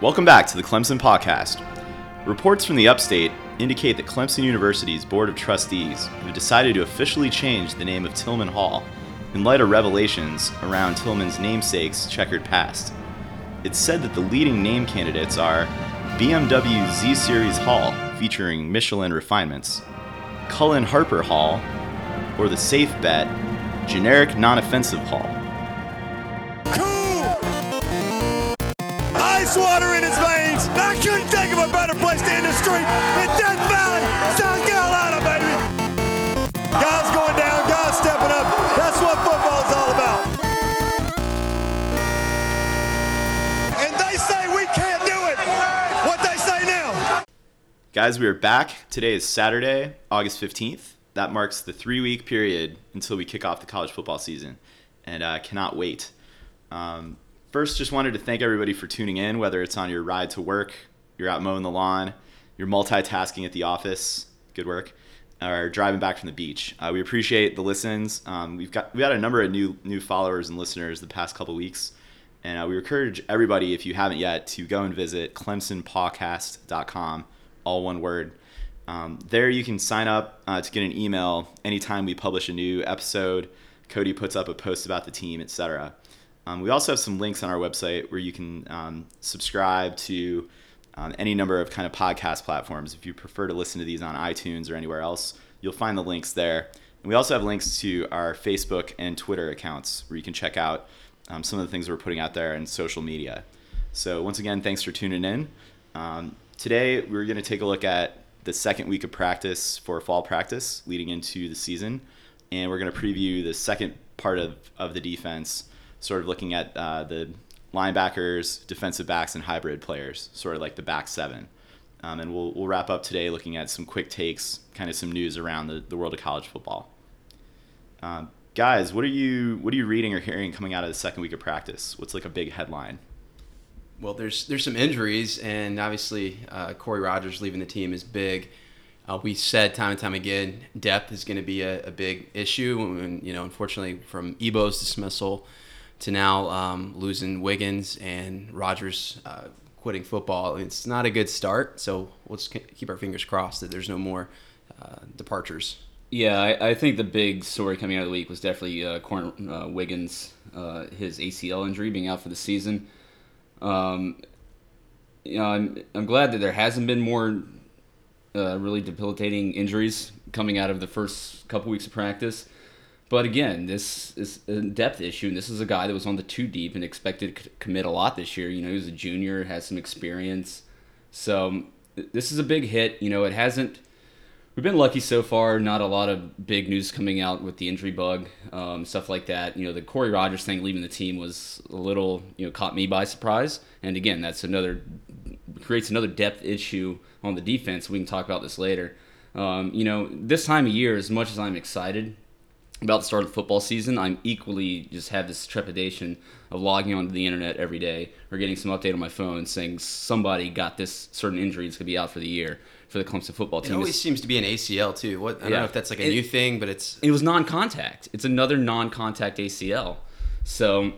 Welcome back to the Clemson Podcast. Reports from the upstate indicate that Clemson University's Board of Trustees have decided to officially change the name of Tillman Hall in light of revelations around Tillman's namesake's checkered past. It's said that the leading name candidates are BMW Z Series Hall, featuring Michelin refinements, Cullen Harper Hall, or the safe bet, generic non offensive Hall. I couldn't think of a better place to end the street in Death Valley, South Carolina, baby! Guys going down, guys stepping up. That's what football's all about. And they say we can't do it. What they say now? Guys, we are back. Today is Saturday, August 15th. That marks the three week period until we kick off the college football season, and I uh, cannot wait. Um, first, just wanted to thank everybody for tuning in, whether it's on your ride to work, you're out mowing the lawn, you're multitasking at the office, good work, or driving back from the beach. Uh, we appreciate the listens. Um, we've got we got a number of new new followers and listeners the past couple weeks, and uh, we encourage everybody, if you haven't yet, to go and visit ClemsonPodcast.com, all one word. Um, there you can sign up uh, to get an email anytime we publish a new episode. Cody puts up a post about the team, etc. Um, we also have some links on our website where you can um, subscribe to um, any number of kind of podcast platforms. If you prefer to listen to these on iTunes or anywhere else, you'll find the links there. And we also have links to our Facebook and Twitter accounts where you can check out um, some of the things we're putting out there in social media. So once again, thanks for tuning in. Um, today we're going to take a look at the second week of practice for fall practice leading into the season, and we're going to preview the second part of, of the defense, sort of looking at uh, the linebackers, defensive backs, and hybrid players, sort of like the back seven. Um, and we'll, we'll wrap up today looking at some quick takes, kind of some news around the, the world of college football. Um, guys, what are you what are you reading or hearing coming out of the second week of practice? What's like a big headline? Well, there's there's some injuries, and obviously uh, Korie Rogers leaving the team is big. Uh, we said time and time again, depth is going to be a, a, big issue, and you know, unfortunately, from Ebo's dismissal to now um, losing Wiggins and Rogers uh, quitting football, it's not a good start. So let's keep our fingers crossed that there's no more uh, departures. Yeah, I, I, think the big story coming out of the week was definitely uh, Corn, uh, Wiggins, uh, his ACL injury being out for the season. Um, you know, I'm, I'm glad that there hasn't been more uh, really debilitating injuries coming out of the first couple weeks of practice. But again, this is a depth issue, and this is a guy that was on the two deep and expected to commit a lot this year. You know, he was a junior, has some experience, so this is a big hit. You know, it hasn't we've been lucky so far. Not a lot of big news coming out with the injury bug, um, stuff like that. You know, the Korie Rogers thing leaving the team was a little, you know, caught me by surprise. And again, that's another creates another depth issue on the defense. We can talk about this later. Um, you know, this time of year, as much as I'm excited about the start of the football season, I'm equally just have this trepidation of logging onto the internet every day or getting some update on my phone saying somebody got this certain injury, it's going to be out for the year for the Clemson football team. It always seems to be an ACL too. What I don't know if that's like a it, new thing, but it's it was non-contact. It's another non-contact ACL. So,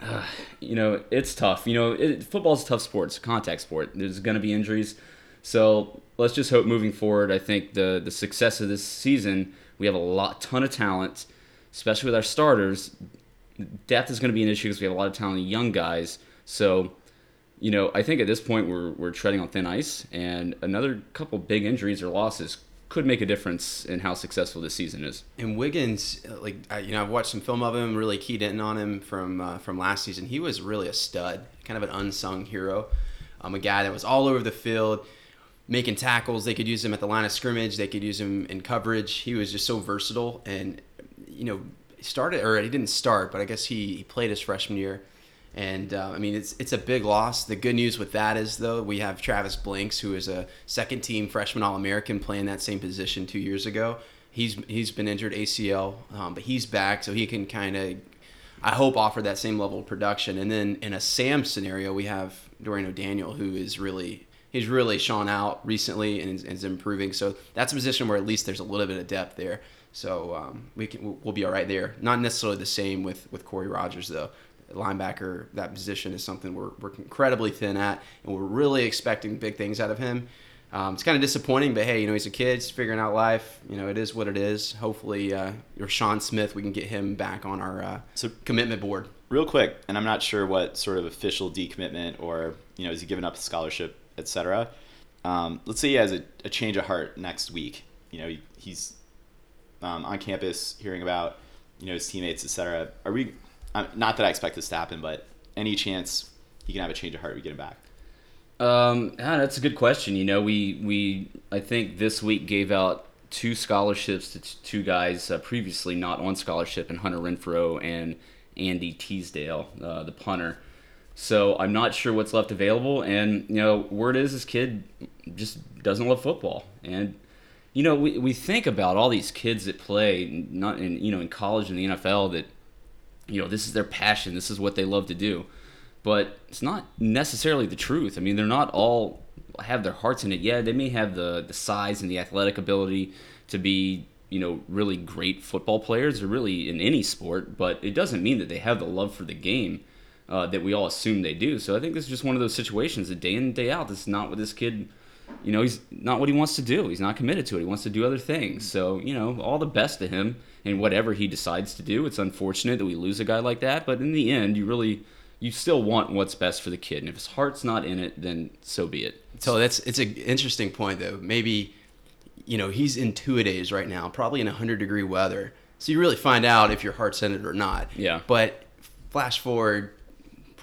uh, you know, it's tough. You know, it, football's a tough sport. It's a contact sport. There's going to be injuries. So let's just hope moving forward. I think the the success of this season, we have a lot, ton of talent, especially with our starters. Depth is going to be an issue because we have a lot of talented young guys. So you know, I think at this point we're we're treading on thin ice, and another couple big injuries or losses could make a difference in how successful this season is. And Wiggins, like you know, I've watched some film of him, really keyed in on him from uh, from last season. He was really a stud, kind of an unsung hero, um, a guy that was all over the field, making tackles. They could use him at the line of scrimmage. They could use him in coverage. He was just so versatile, and you know, started or he didn't start, but I guess he, he played his freshman year and uh, I mean, it's it's a big loss. The good news with that is though we have Travis Blanks, who is a second team freshman All American, playing that same position two years ago. He's he's been injured ACL, um, but he's back, so he can kind of, I hope, offer that same level of production. And then in a Sam scenario, we have Dorian O'Daniel, who is really he's really shone out recently and is, is, improving. So that's a position where at least there's a little bit of depth there. So um, we can we'll be all right there. Not necessarily the same with with Korie Rogers though linebacker, that position is something we're, we're incredibly thin at, and we're really expecting big things out of him. Um, it's kind of disappointing, but hey, you know he's a kid, he's figuring out life. You know it is what it is. Hopefully, uh, your Sean Smith, we can get him back on our uh, So- commitment board. Real quick, and I'm not sure what sort of official decommitment or you know is he giving up a scholarship, etc. Um, let's say he has a, a change of heart next week. You know he, he's um, on campus hearing about you know his teammates, etc. Are we? Not that I expect this to happen, but any chance he can have a change of heart, we get him back. Um, that's a good question. You know, we we I think this week gave out two scholarships to t- two guys uh, previously not on scholarship, and Hunter Renfro and Andy Teasdall, uh, the punter. So I'm not sure what's left available, and you know, word is this kid just doesn't love football, and you know, we, we think about all these kids that play not in you know in college and the NFL that you know this is their passion, this is what they love to do but it's not necessarily the truth. I mean, they're not all have their hearts in it. Yeah, they may have the the size and the athletic ability to be, you know, really great football players or really in any sport, but it doesn't mean that they have the love for the game uh, that we all assume they do. So I think this is just one of those situations that day in day out, this is not what this kid. You know, he's not what he wants to do. He's not committed to it. He wants to do other things. So, you know, all the best to him in whatever he decides to do. It's unfortunate that we lose a guy like that, but in the end, you really you still want what's best for the kid. And if his heart's not in it, then so be it. So that's it's an interesting point though. Maybe you know he's in two a days right now, probably in hundred degree weather. So you really find out if your heart's in it or not. Yeah. But flash forward,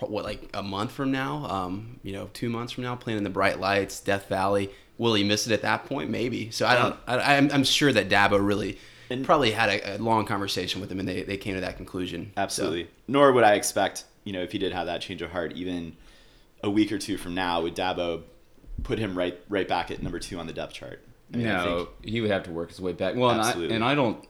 what like a month from now, um, you know, two months from now, playing in the bright lights, Death Valley. Will he miss it at that point? Maybe. So I don't. I, I'm, I'm sure that Dabo really And- probably had a, a long conversation with him, and they, they came to that conclusion. So- Absolutely. Nor would I expect, you know, if he did have that change of heart, even a week or two from now, would Dabo put him right right back at number two on the depth chart? I mean, I no, think- he would have to work his way back. Well, and I, and I don't.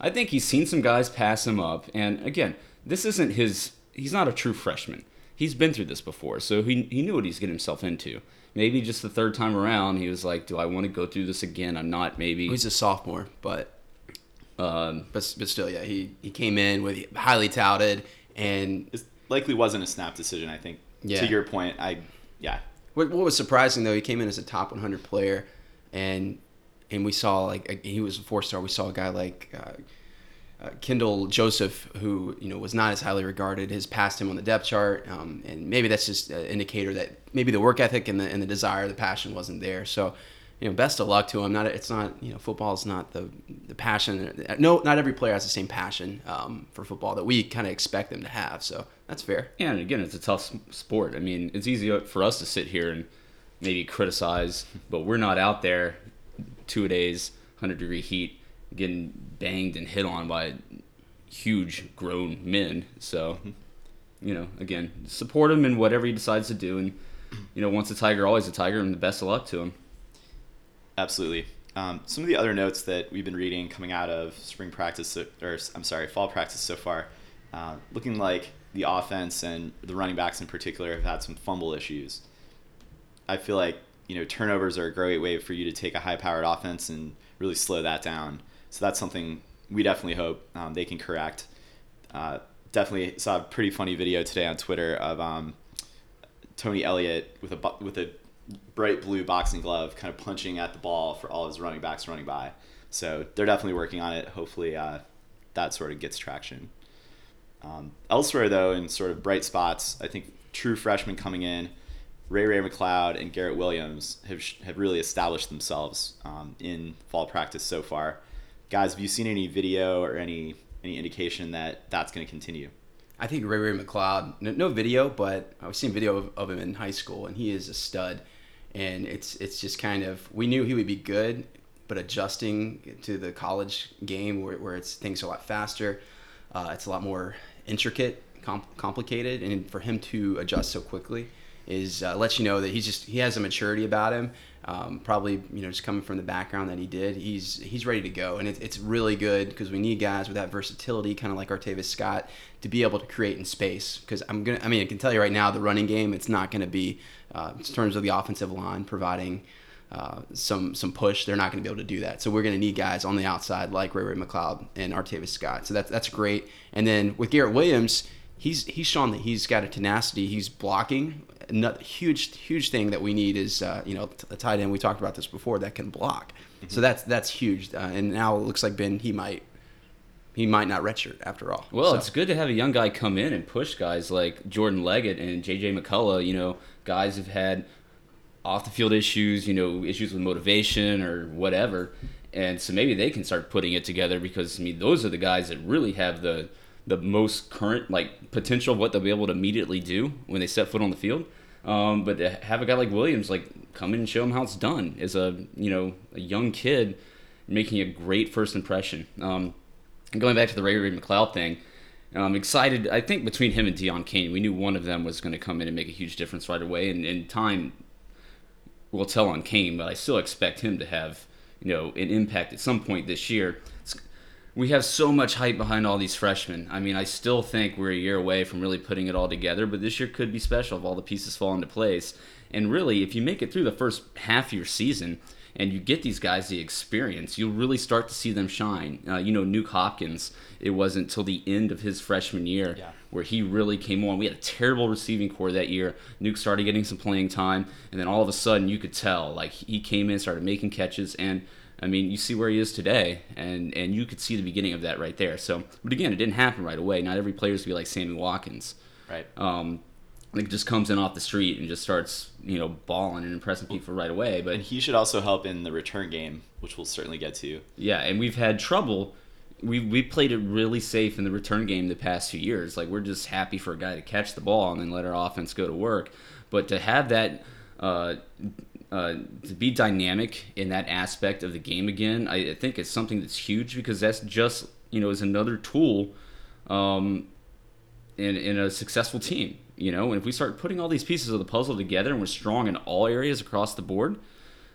I think he's seen some guys pass him up, and again, this isn't his. He's not a true freshman. He's been through this before, so he he knew what he's getting himself into. Maybe just the third time around, he was like, "Do I want to go through this again? I'm not." Maybe. He's a sophomore, but Um, but but still, yeah, he he came in with highly touted, and it likely wasn't a snap decision. I think. Yeah. To your point, I yeah. what, what was surprising though, he came in as a top 100 player, and and we saw like a, he was a four star. We saw a guy like. Uh, uh, Kendall Joseph, who you know was not as highly regarded, has passed him on the depth chart, um, and maybe that's just an indicator that maybe the work ethic and the and the desire, the passion wasn't there. So, you know, best of luck to him. Not it's not you know football is not the the passion. No, not every player has the same passion um, for football that we kind of expect them to have. So that's fair. Yeah, and again, it's a tough sport. I mean, it's easy for us to sit here and maybe criticize, but we're not out there two days, hundred degree heat, getting banged and hit on by huge grown men. So, you know, again, support him in whatever he decides to do, and you know, once a tiger, always a tiger, and the best of luck to him. Absolutely. Um, some of the other notes that we've been reading coming out of spring practice, or I'm sorry, fall practice so far, uh, looking like the offense and the running backs in particular have had some fumble issues. I feel like you know turnovers are a great way for you to take a high-powered offense and really slow that down. So that's something we definitely hope um, they can correct. Uh, definitely saw a pretty funny video today on Twitter of um, Tony Elliott with a with a bright blue boxing glove, kind of punching at the ball for all his running backs running by. So they're definitely working on it. Hopefully, uh, that sort of gets traction. Um, elsewhere, though, in sort of bright spots, I think true freshmen coming in, Ray Ray McCloud and Garrett Williams have have really established themselves um, in fall practice so far. Guys, have you seen any video or any any indication that that's going to continue? I think Ray Ray McCloud, no, no video, but I've seen video of, of him in high school, and he is a stud. And it's it's just kind of we knew he would be good, but adjusting to the college game where, where it's things are a lot faster, uh, it's a lot more intricate, com- complicated, and for him to adjust so quickly is uh, lets you know that he's just he has a maturity about him. Um, probably you know just coming from the background that he did, he's he's ready to go, and it, it's really good because we need guys with that versatility, kind of like Artavis Scott, to be able to create in space. Because I'm gonna, I mean, I can tell you right now, the running game, it's not to be uh, in terms of the offensive line providing. Uh, some some push, they're not going to be able to do that. So we're going to need guys on the outside like Ray Ray McCloud and Artavis Scott. So that's that's great. And then with Garrett Williams, he's he's shown that he's got a tenacity. He's blocking. Another huge huge thing that we need is uh, you know a tight end. We talked about this before that can block. Mm-hmm. So that's that's huge. Uh, and now it looks like Ben he might he might not redshirt after all. Well, So- it's good to have a young guy come in and push guys like Jordan Leggett and JJ McCullough. You know, guys have had off the field issues, you know, issues with motivation or whatever. And so maybe they can start putting it together because I mean those are the guys that really have the the most current like potential of what they'll be able to immediately do when they set foot on the field. Um, but to have a guy like Williams like come in and show him how it's done as a you know a young kid making a great first impression. Um, and going back to the Ray Ray McCloud thing, I'm excited. I think between him and Deon Cain, we knew one of them was going to come in and make a huge difference right away. And, and time will tell on Cain, but I still expect him to have you know an impact at some point this year. We have so much hype behind all these freshmen. I mean, I still think we're a year away from really putting it all together, but this year could be special if all the pieces fall into place. And really, if you make it through the first half of your season and you get these guys the experience, you'll really start to see them shine. Uh, you know, Nuke Hopkins, it wasn't until the end of his freshman year Yeah. where he really came on. We had a terrible receiving corps that year. Nuke started getting some playing time, and then all of a sudden you could tell like he came in, started making catches, and I mean you see where he is today, and and you could see the beginning of that right there. So, but again, it didn't happen right away. Not every player is gonna be like Sammy Watkins. Right. Um, like just comes in off the street and just starts you know balling and impressing people right away. But And he should also help in the return game, which we'll certainly get to. yeah, and we've had trouble. We we played it really safe in the return game the past few years. Like we're just happy for a guy to catch the ball and then let our offense go to work. But to have that, uh, uh, to be dynamic in that aspect of the game again, I, I think it's something that's huge because that's just you know is another tool, um, in in a successful team. You know, and if we start putting all these pieces of the puzzle together and we're strong in all areas across the board,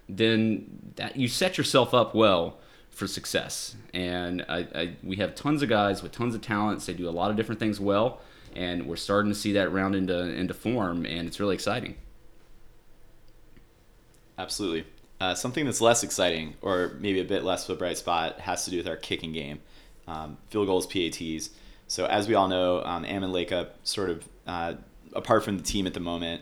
then that you set yourself up well for success. And I, I, we have tons of guys with tons of talents. They do a lot of different things well, and we're starting to see that round into into form, and it's really exciting. Absolutely. Uh, something that's less exciting, or maybe a bit less of a bright spot, has to do with our kicking game. Um, field goals, PATs. So as we all know, um, Ammon Lakip sort of uh, apart from the team at the moment,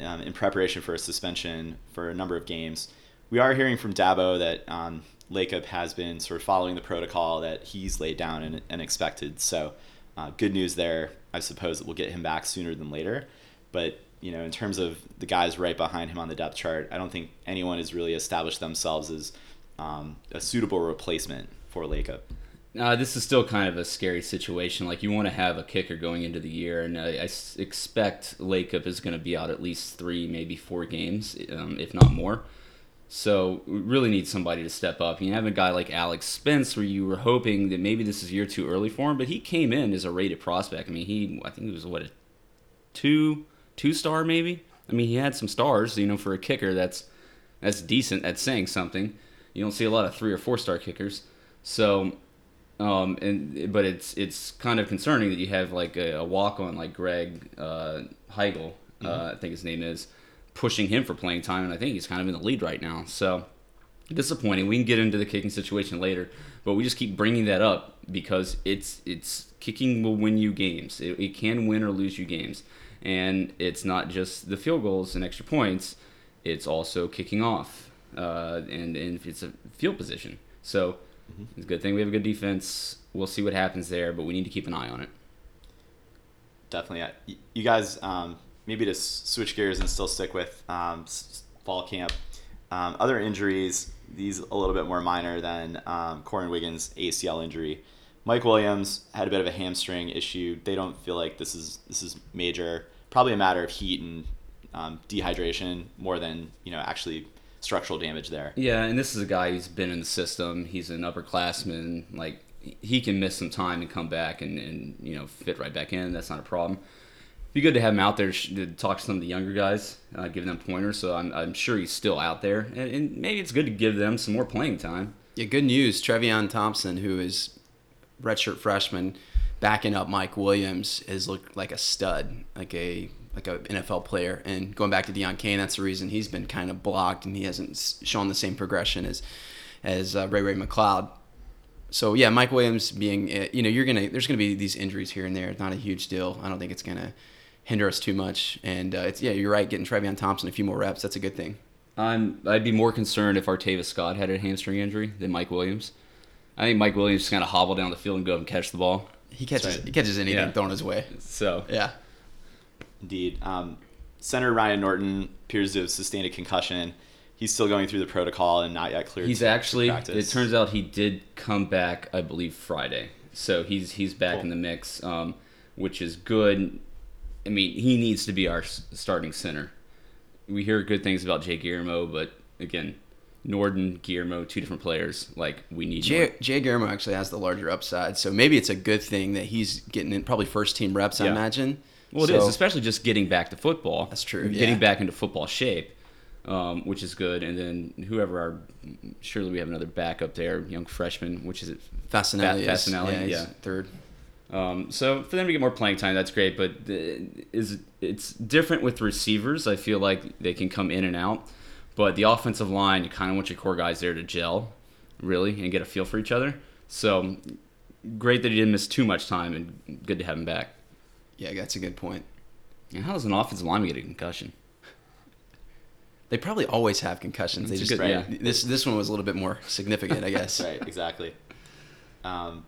um, in preparation for a suspension for a number of games. We are hearing from Dabo that um, Lakip has been sort of following the protocol that he's laid down and, and expected. So uh, good news there. I suppose that we'll get him back sooner than later. But you know, in terms of the guys right behind him on the depth chart, I don't think anyone has really established themselves as um, a suitable replacement for Lakip. Uh, this is still kind of a scary situation. Like you want to have a kicker going into the year, and I expect Lakip is going to be out at least three, maybe four games, um, if not more. So we really need somebody to step up. You have a guy like Alex Spence, where you were hoping that maybe this is year too early for him, but he came in as a rated prospect. I mean, he I think he was what a two two star maybe. I mean, he had some stars. You know, for a kicker, that's that's decent. That's saying something. You don't see a lot of three or four star kickers. So um, and but it's it's kind of concerning that you have like a, a walk on like Greg uh, Huegel, uh, I think his name is, pushing him for playing time, and I think he's kind of in the lead right now. So disappointing. We can get into the kicking situation later, but we just keep bringing that up because it's it's kicking will win you games. It, it can win or lose you games, and it's not just the field goals and extra points. It's also kicking off, uh, and and it's a field position. So it's a good thing we have a good defense. We'll see what happens there, but we need to keep an eye on it. definitely. You guys, um, maybe to switch gears and still stick with um, fall camp. Um, other injuries, these a little bit more minor than um, Korrin Wiggins' ACL injury. Mike Williams had a bit of a hamstring issue. They don't feel like this is this is major. Probably a matter of heat and um, dehydration more than you know actually structural damage there. Yeah, and this is a guy who's been in the system. He's an upperclassman. Like he can miss some time and come back and, and you know fit right back in. That's not a problem. It'd be good to have him out there to talk to some of the younger guys, uh, give them pointers. So I'm, I'm sure he's still out there, and, and maybe it's good to give them some more playing time. Yeah, good news. Trevion Thompson, who is redshirt freshman, backing up Mike Williams, has looked like a stud, like a like a NFL player. And going back to Deon Cain, that's the reason he's been kind of blocked and he hasn't shown the same progression as as uh, Ray Ray McCloud. So yeah, Mike Williams being, uh, you know, you're gonna there's gonna be these injuries here and there. It's not a huge deal. I don't think it's gonna hinder us too much. And uh, it's yeah, you're right. Getting Trevion Thompson a few more reps, that's a good thing. I'm I'd be more concerned if Artavis Scott had a hamstring injury than Mike Williams. I think Mike Williams just kind of hobble down the field and go up and catch the ball. He catches right. he catches anything Yeah. thrown his way. So Yeah. Indeed. Um, Center Ryan Norton appears to have sustained a concussion. He's still going through the protocol and not yet cleared. he's to actually. practice. It turns out he did come back. I believe Friday. So he's he's back Cool. in the mix, um, which is good. I mean, he needs to be our starting center. We hear good things about Jay Guillermo, but again, Norton, Guillermo, two different players. Like we need. Jay. Jay Guillermo actually has the larger upside, so maybe it's a good thing that he's getting in probably first team reps. I imagine. Well, it So- is, especially just getting back to football. That's true, Getting yeah. back into football shape, um, which is good. And then whoever our, surely we have another backup there, young freshman, which is it? Falcinelli. Falcinelli, yeah, yeah. third. Um, so for them to get more playing time, that's great. But is it's different with receivers. I feel like they can come in and out, but the offensive line, you kind of want your core guys there to gel, really, and get a feel for each other. So great that he didn't miss too much time, and good to have him back. Yeah, that's a good point. And how does an offensive lineman get a concussion? They probably always have concussions. They It's just good- yeah. this this one was a little bit more significant, I guess. right, exactly. Um,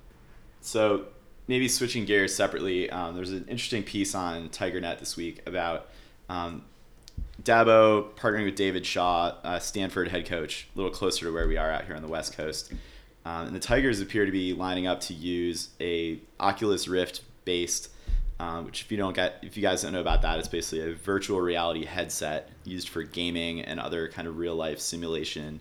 so maybe switching gears separately, um, there's an interesting piece on TigerNet this week about um, Dabo partnering with David Shaw, uh, Stanford head coach, a little closer to where we are out here on the West Coast. Um, and the Tigers appear to be lining up to use a Oculus Rift based, um, which if you don't get, if you guys don't know about that, it's basically a virtual reality headset used for gaming and other kind of real life simulation,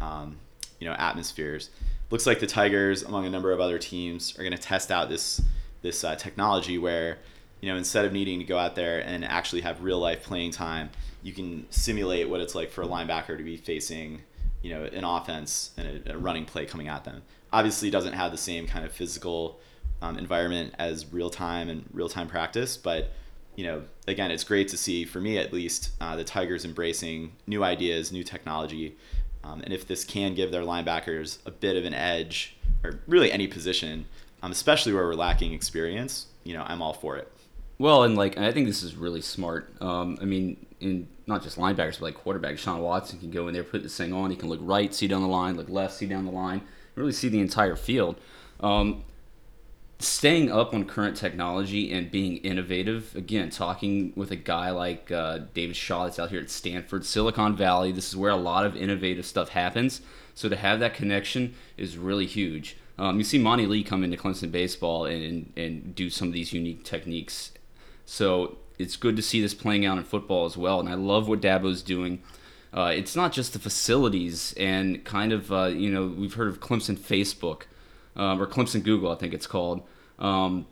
um, you know, atmospheres. Looks like the Tigers, among a number of other teams, are going to test out this this uh, technology where, you know, instead of needing to go out there and actually have real life playing time, you can simulate what it's like for a linebacker to be facing you know an offense and a, a running play coming at them. Obviously, doesn't have the same kind of physical um, environment as real time and real time practice, but you know, again, it's great to see for me at least uh, the Tigers embracing new ideas, new technology, um, and if this can give their linebackers a bit of an edge, or really any position, um, especially where we're lacking experience, you know, I'm all for it. Well, and like I think this is really smart. Um, I mean, in not just linebackers, but like quarterbacks. Sean Watson can go in there, put this thing on. He can look right, see down the line, look left, see down the line, really see the entire field. Um, staying up on current technology and being innovative. Again, talking with a guy like uh, David Shaw that's out here at Stanford, Silicon Valley. This is where a lot of innovative stuff happens. So to have that connection is really huge. Um, you see Monte Lee come into Clemson baseball and, and, and do some of these unique techniques. So it's good to see this playing out in football as well. And I love what Dabo's doing. Uh, it's not just the facilities and kind of, uh, you know, we've heard of Clemson Facebook um, or Clemson Google, I think it's called. Um,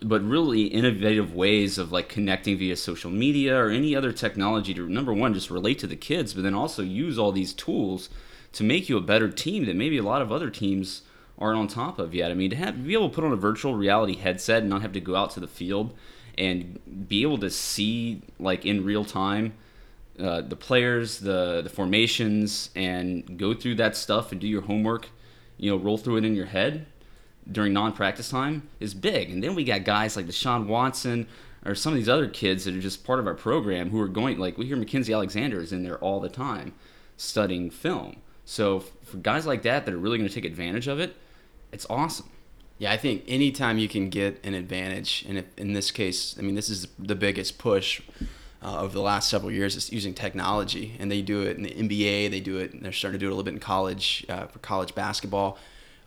but really innovative ways of like connecting via social media or any other technology to number one just relate to the kids, but then also use all these tools to make you a better team that maybe a lot of other teams aren't on top of yet. I mean, to have be able to put on a virtual reality headset and not have to go out to the field and be able to see like in real time uh, the players, the the formations, and go through that stuff and do your homework. You know, roll through it in your head during non-practice time is big. And then we got guys like Deshaun Watson or some of these other kids that are just part of our program who are going like we hear Mackensie Alexander is in there all the time studying film. So for guys like that that are really going to take advantage of it, it's awesome. Yeah, I think anytime you can get an advantage, and in this case, I mean, this is the biggest push uh, over the last several years is using technology, and they do it in the NBA. They do it. And they're starting to do it a little bit in college uh, for college basketball.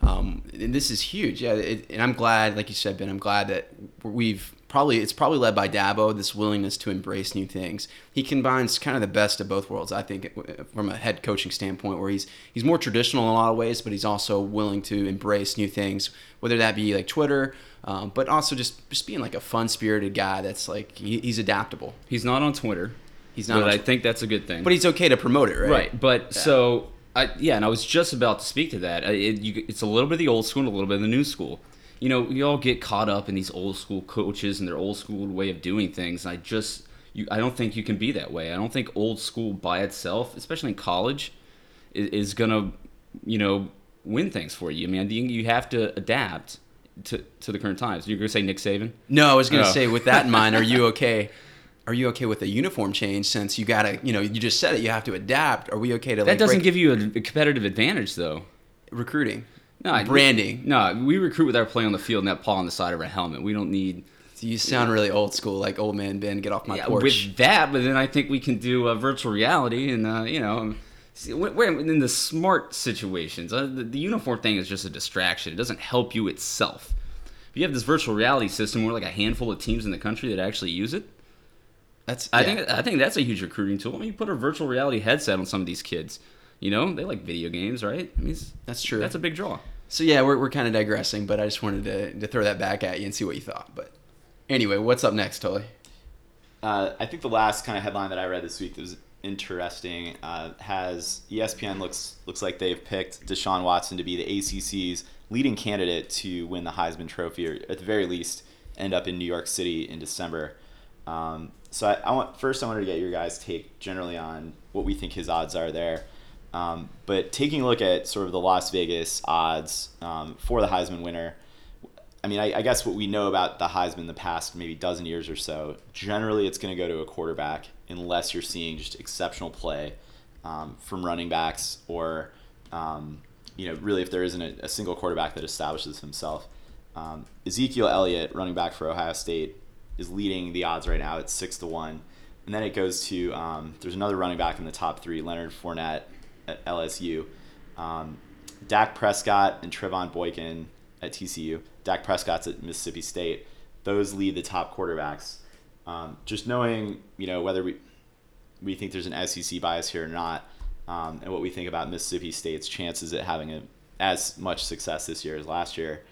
Um, and this is huge. Yeah, it, and I'm glad, like you said, Ben. I'm glad that we've probably it's probably led by Dabo this willingness to embrace new things. He combines kind of the best of both worlds. I think from a head coaching standpoint, where he's he's more traditional in a lot of ways, but he's also willing to embrace new things, whether that be like Twitter, um, but also just just being like a fun spirited guy that's like he, he's adaptable. He's not on Twitter. He's not but I think that's a good thing. But he's okay to promote it, right? Right, but so I yeah, and I was just about to speak to that. It, you, it's a little bit of the old school and a little bit of the new school. You know, we all get caught up in these old school coaches and their old school way of doing things. I just, you, I don't think you can be that way. I don't think old school by itself, especially in college, is, is gonna, you know, win things for you. I mean, you, you have to adapt to, to the current times. You're going to say Nick Saban? No, I was going to Oh. say with that in mind, are you okay? Are you okay with a uniform change since you got to, you know, you just said it, you have to adapt. Are we okay to That like doesn't break- give you a competitive advantage, though. recruiting? No, I- branding. No, we recruit with our play on the field and that paw on the side of our helmet. We don't need You sound really old school, like old man Ben. Get off my yeah, porch. with that, but then I think we can do uh, virtual reality and uh, you know, see, we're in the smart situations. Uh, the, the uniform thing is just a distraction. It doesn't help you itself. If you have this virtual reality system, we're like a handful of teams in the country that actually use it. That's I yeah. think I think that's a huge recruiting tool. I mean, you put a virtual reality headset on some of these kids. You know, they like video games, right? I mean, That's true. That's a big draw. So yeah, we're, we're kind of digressing, but I just wanted to, to throw that back at you and see what you thought. But anyway, what's up next, Tully? Uh, I think the last kind of headline that I read this week that was interesting uh, has ESPN looks looks like they've picked Deshaun Watson to be the ACC's leading candidate to win the Heisman Trophy, or at the very least, end up in New York City in December. Um, so I, I want first I wanted to get your guys' take generally on what we think his odds are there. Um, but taking a look at sort of the Las Vegas odds um, for the Heisman winner, I mean, I, I guess what we know about the Heisman the past maybe dozen years or so, generally it's going to go to a quarterback unless you're seeing just exceptional play um, from running backs or, um, you know, really if there isn't a, a single quarterback that establishes himself. Um, Ezekiel Elliott, running back for Ohio State, is leading the odds right now at six to one, and then it goes to um, there's another running back in the top three, Leonard Fournette at LSU. Um, Dak Prescott and Trevone Boykin at TCU. Dak Prescott's at Mississippi State. Those lead the top quarterbacks. Um, just knowing, you know, whether we we think there's an SEC bias here or not, um, and what we think about Mississippi State's chances at having a, as much success this year as last year.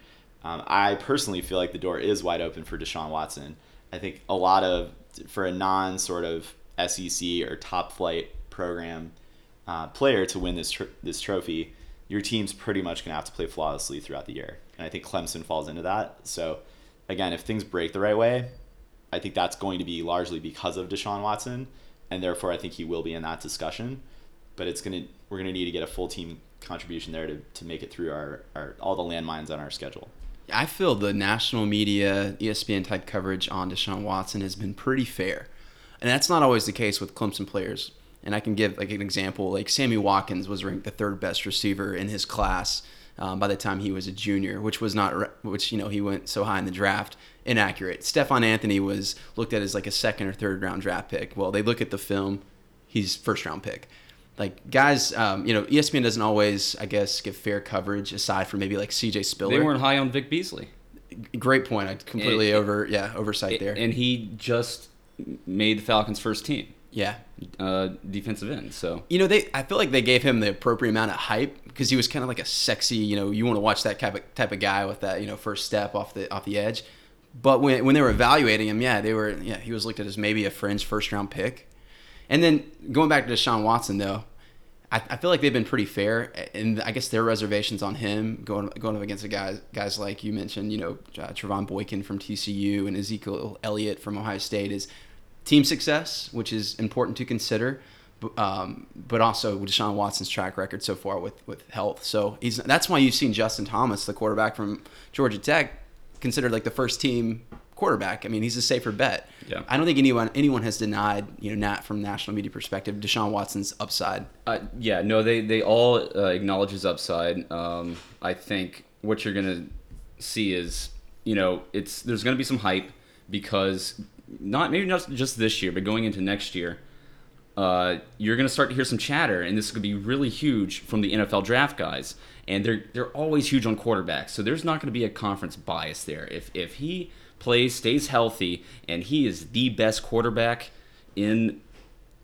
Um, I personally feel like the door is wide open for Deshaun Watson. I think a lot of for a non sort of SEC or top flight program uh, player to win this tr- this trophy, your team's pretty much gonna have to play flawlessly throughout the year, and I think Clemson falls into that. So, again, if things break the right way, I think that's going to be largely because of Deshaun Watson, and therefore I think he will be in that discussion. But it's gonna we're gonna need to get a full team contribution there to, to make it through our, our all the landmines on our schedule. I feel the national media, ESPN type coverage on Deshaun Watson has been pretty fair. And that's not always the case with Clemson players. And I can give like an example, like Sammy Watkins was ranked the third best receiver in his class um, by the time he was a junior, which was not, which you know he went so high in the draft, inaccurate. Stephone Anthony was looked at as like a second or third round draft pick. Well, they look at the film, he's first round pick. Like guys, um, you know, ESPN doesn't always, I guess, give fair coverage aside from maybe like CJ Spiller. They weren't high on Vic Beasley. Great point. I completely And- over yeah oversight there. And he just made the Falcons' first team, yeah, uh, defensive end. So you know they. I feel like they gave him the appropriate amount of hype because he was kind of like a sexy. You know, you want to watch that type of type of guy with that you know first step off the off the edge. But when when they were evaluating him, yeah, they were yeah he was looked at as maybe a fringe first round pick. And then going back to Deshaun Watson though, I, I feel like they've been pretty fair, and I guess their reservations on him going going up against the guys guys like you mentioned, you know, uh, Trevone Boykin from TCU and Ezekiel Elliott from Ohio State is team success, which is important to consider, um, but also Deshaun Watson's track record so far with with health. So he's that's why you've seen Justin Thomas, the quarterback from Georgia Tech, considered like the first team quarterback. I mean, he's a safer bet. Yeah. I don't think anyone anyone has denied, you know, not from national media perspective, Deshaun Watson's upside. Uh, yeah, no, they they all uh, acknowledge his upside. Um, I think what you're gonna see is, you know, it's there's gonna be some hype because not maybe not just this year, but going into next year, uh, you're gonna start to hear some chatter, and this is gonna be really huge from the NFL draft guys, and they're they're always huge on quarterbacks. So there's not gonna be a conference bias there. If if he plays, stays healthy, and he is the best quarterback in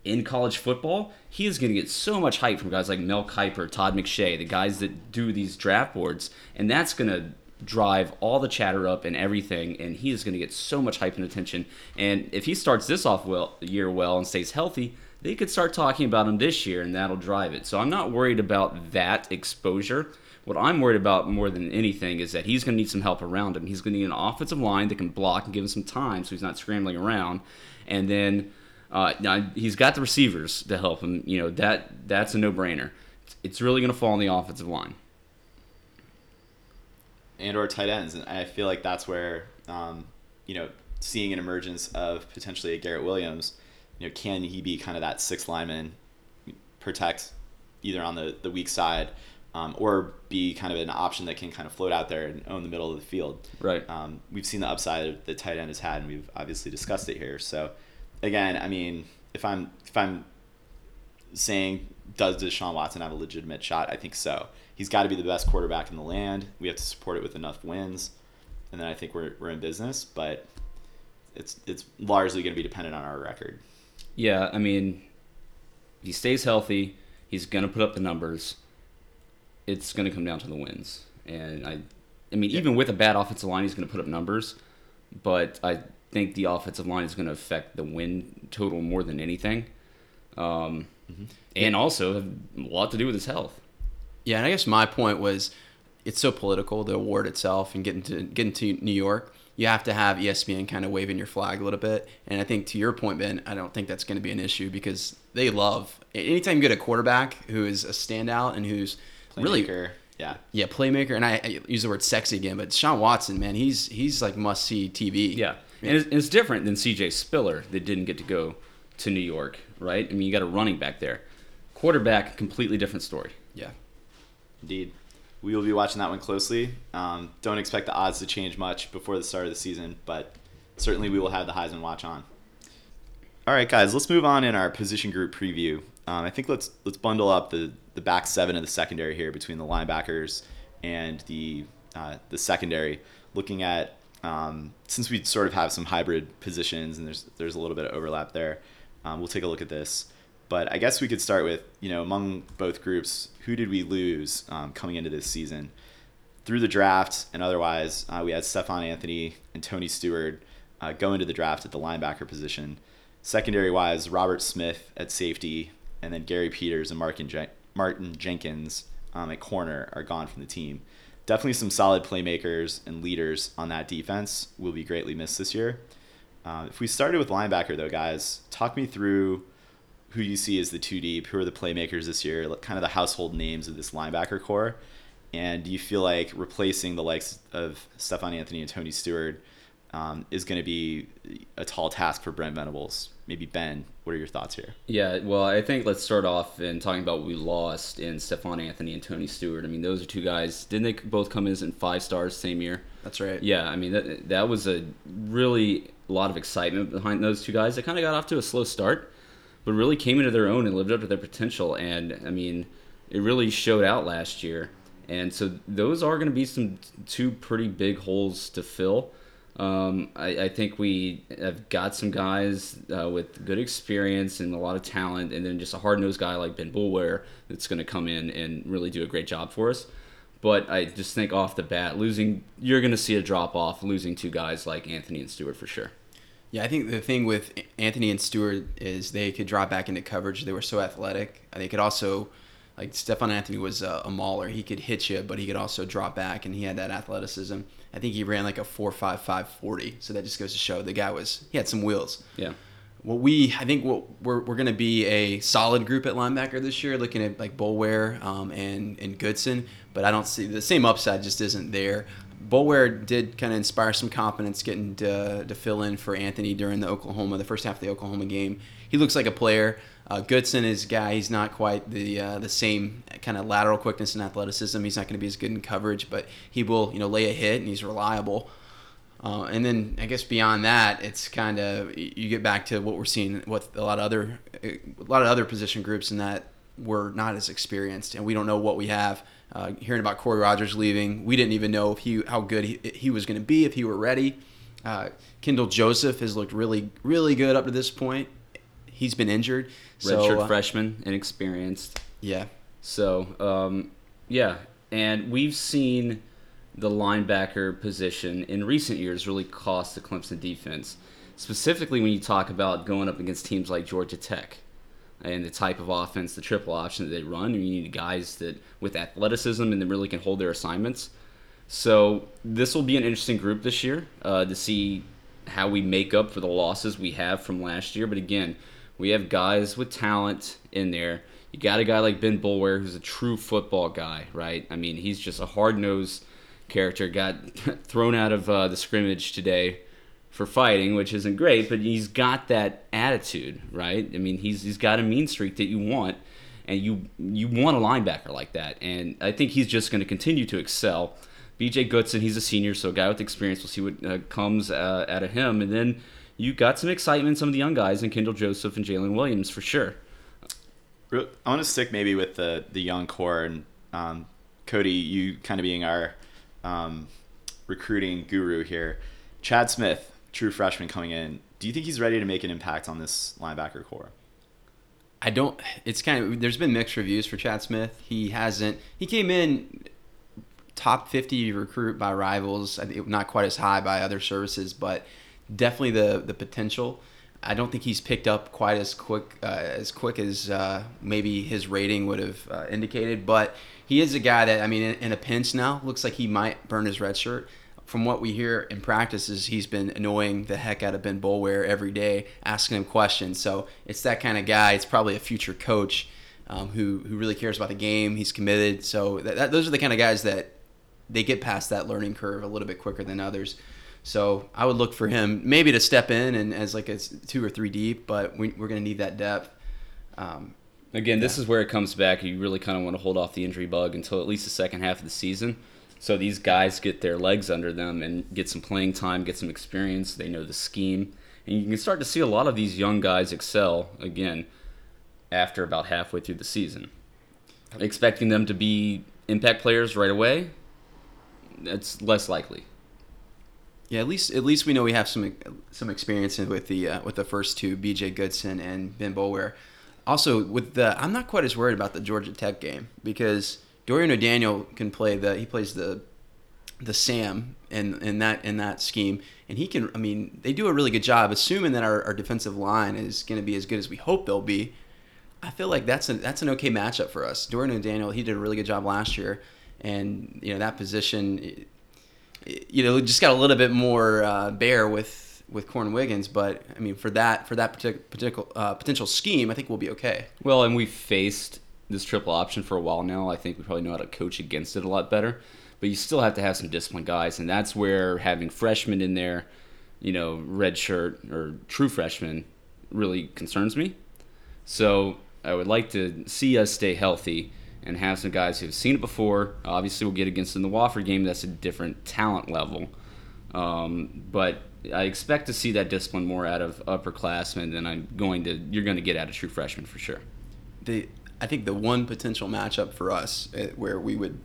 in college football, he is going to get so much hype from guys like Mel Kiper, Todd McShay, the guys that do these draft boards, and that's going to drive all the chatter up and everything, and he is going to get so much hype and attention. And if he starts this off well year well and stays healthy, they could start talking about him this year, and that'll drive it. So I'm not worried about that exposure. What I'm worried about more than anything is that he's going to need some help around him. He's going to need an offensive line that can block and give him some time so he's not scrambling around. And then uh, now he's got the receivers to help him. You know that that's a no-brainer. It's really going to fall on the offensive line. And or tight ends, and I feel like that's where um, you know seeing an emergence of potentially a Garrett Williams. You know, can he be kind of that sixth lineman, protect either on the the weak side, um, or be kind of an option that can kind of float out there and own the middle of the field. Right. Um, we've seen the upside that tight end has had, and we've obviously discussed it here. So, again, I mean, if I'm if I'm saying does Deshaun Watson have a legitimate shot, I think so. He's got to be the best quarterback in the land. We have to support it with enough wins, and then I think we're we're in business. But it's it's largely going to be dependent on our record. Yeah, I mean, he stays healthy. He's going to put up the numbers. It's going to come down to the wins, and I, I mean, even with a bad offensive line, he's going to put up numbers. But I think the offensive line is going to affect the win total more than anything, um, and also have a lot to do with his health. Yeah, and I guess my point was, it's so political the award itself and getting to getting to New York. You have to have ESPN kind of waving your flag a little bit, and I think to your point, Ben, I don't think that's going to be an issue because they love anytime you get a quarterback who is a standout and who's really Playmaker, yeah. yeah playmaker. And I, I use the word sexy again, but Sean Watson, man, he's he's like must see TV. Yeah, and it's, it's different than C.J. Spiller that didn't get to go to New York, right? I mean, you got a running back there, quarterback, completely different story. Indeed. We will be watching that one closely. Um, don't expect the odds to change much before the start of the season, but certainly we will have the Heisman watch on. All right, guys, let's move on in our position group preview. Um, I think let's let's bundle up the, the back seven of the secondary here between the linebackers and the uh, the secondary. Looking at um, since we sort of have some hybrid positions and there's there's a little bit of overlap there, um, we'll take a look at this. But I guess we could start with, you know, among both groups, who did we lose um, coming into this season? Through the draft and otherwise, uh, we had Stephone Anthony and Tony Stewart uh, go into the draft at the linebacker position. Secondary wise, Robert Smith at safety, and then Gary Peters and Martin, Jen- Martin Jenkins um, at corner are gone from the team. Definitely some solid playmakers and leaders on that defense will be greatly missed this year. Uh, if we started with linebacker, though, guys, talk me through who you see as the two deep, who are the playmakers this year, like, kind of the household names of this linebacker corps, and do you feel like replacing the likes of Stephone Anthony and Tony Stewart um, is going to be a tall task for Brent Venables? Maybe Ben, what are your thoughts here? Yeah, well, I think let's start off in talking about what we lost in Stephone Anthony and Tony Stewart. I mean, those are two guys. Didn't they both come in as in five stars same year? That's right. Yeah, I mean that that was a really lot of excitement behind those two guys. They kind of got off to a slow start, but really came into their own and lived up to their potential. And I mean, it really showed out last year. And so those are going to be some two pretty big holes to fill. Um, I, I think we have got some guys uh, with good experience and a lot of talent, and then just a hard nosed guy like Ben Boulware that's going to come in and really do a great job for us. But I just think off the bat, losing you're going to see a drop off losing two guys like Anthony and Stewart for sure. Yeah, I think the thing with Anthony and Stewart is they could drop back into coverage. They were so athletic. They could also, like Stephone Anthony was a, a mauler. He could hit you, but he could also drop back, and he had that athleticism. I think he ran like a four five five forty. So that just goes to show the guy was he had some wheels. Yeah. What we, I think, what we're, we're going to be a solid group at linebacker this year, looking at like Boulware um, and and Goodson, but I don't see the same upside just isn't there. Boulware did kind of inspire some confidence getting to, to fill in for Anthony during the Oklahoma, the first half of the Oklahoma game. He looks like a player. Uh, Goodson is guy. He's not quite the uh, the same kind of lateral quickness and athleticism. He's not going to be as good in coverage, but he will you know lay a hit and he's reliable. Uh, and then I guess beyond that, it's kind of you get back to what we're seeing with a lot of other a lot of other position groups in that we're not as experienced and we don't know what we have. Uh, hearing about Korie Rogers leaving, we didn't even know if he how good he, he was going to be if he were ready. Uh, Kendall Joseph has looked really really good up to this point. He's been injured, so Redshirt uh, freshman, inexperienced. yeah, So, um, yeah, and we've seen the linebacker position in recent years really cost the Clemson defense. Specifically, when you talk about going up against teams like Georgia Tech and the type of offense, the triple option that they run, you need guys that with athleticism and that really can hold their assignments. So this will be an interesting group this year uh, to see how we make up for the losses we have from last year. But again, we have guys with talent in there. You got a guy like Ben Boulware who's a true football guy, right? I mean, he's just a hard nosed character, got thrown out of uh, the scrimmage today for fighting, which isn't great, but he's got that attitude, right? I mean, he's he's got a mean streak that you want, and you you want a linebacker like that, and I think he's just going to continue to excel. B.J. Goodson, he's a senior, so a guy with experience. We'll see what uh, comes uh, out of him, and then you got some excitement, some of the young guys, and Kendall Joseph and Jalen Williams for sure. I want to stick maybe with the the young core and um, Cody, you kind of being our um, recruiting guru here. Chad Smith, true freshman coming in. Do you think he's ready to make an impact on this linebacker corps? I don't. It's kind of. There's been mixed reviews for Chad Smith. He hasn't. He came in top 50 recruit by rivals. Not quite as high by other services, but definitely the the potential. I don't think he's picked up quite as quick uh, as quick as uh, maybe his rating would have uh, indicated. But he is a guy that I mean, in, in, a pinch now, looks like he might burn his red shirt. From what we hear in practices, he's been annoying the heck out of Ben Boulware every day, asking him questions. So it's that kind of guy. It's probably a future coach um, who who really cares about the game. He's committed. So that, that, those are the kind of guys that they get past that learning curve a little bit quicker than others. So I would look for him maybe to step in and as like a two or three deep, but we, are going to need that depth. Um, Again, yeah. this is where it comes back. You really kind of want to hold off the injury bug until at least the second half of the season. So these guys get their legs under them and get some playing time, get some experience. They know the scheme. And you can start to see a lot of these young guys excel again after about halfway through the season. Expecting them to be impact players right away, that's less likely. Yeah, at least at least we know we have some some experience with the uh, with the first two, B.J. Goodson and Ben Boulware. Also, with the I'm not quite as worried about the Georgia Tech game because Dorian O'Daniel can play the he plays the the Sam in in that in that scheme, and he can. I mean, they do a really good job. Assuming that our, our defensive line is going to be as good as we hope they'll be, I feel like that's a that's an okay matchup for us. Dorian O'Daniel he did a really good job last year, and you know that position you know, just got a little bit more uh, bare with with Korrin Wiggins, but I mean, for that for that particular particular uh, potential scheme, I think we'll be okay. Well, and we faced this triple option for a while now. I think we probably know how to coach against it a lot better. But you still have to have some disciplined guys, and that's where having freshmen in there, you know, red shirt or true freshmen, really concerns me. So I would like to see us stay healthy and have some guys who've seen it before. Obviously, we'll get against in the Wofford game. That's a different talent level. Um, but I expect to see that discipline more out of upperclassmen than I'm going to. You're going to get out of true freshmen for sure. The I think the one potential matchup for us uh, where we would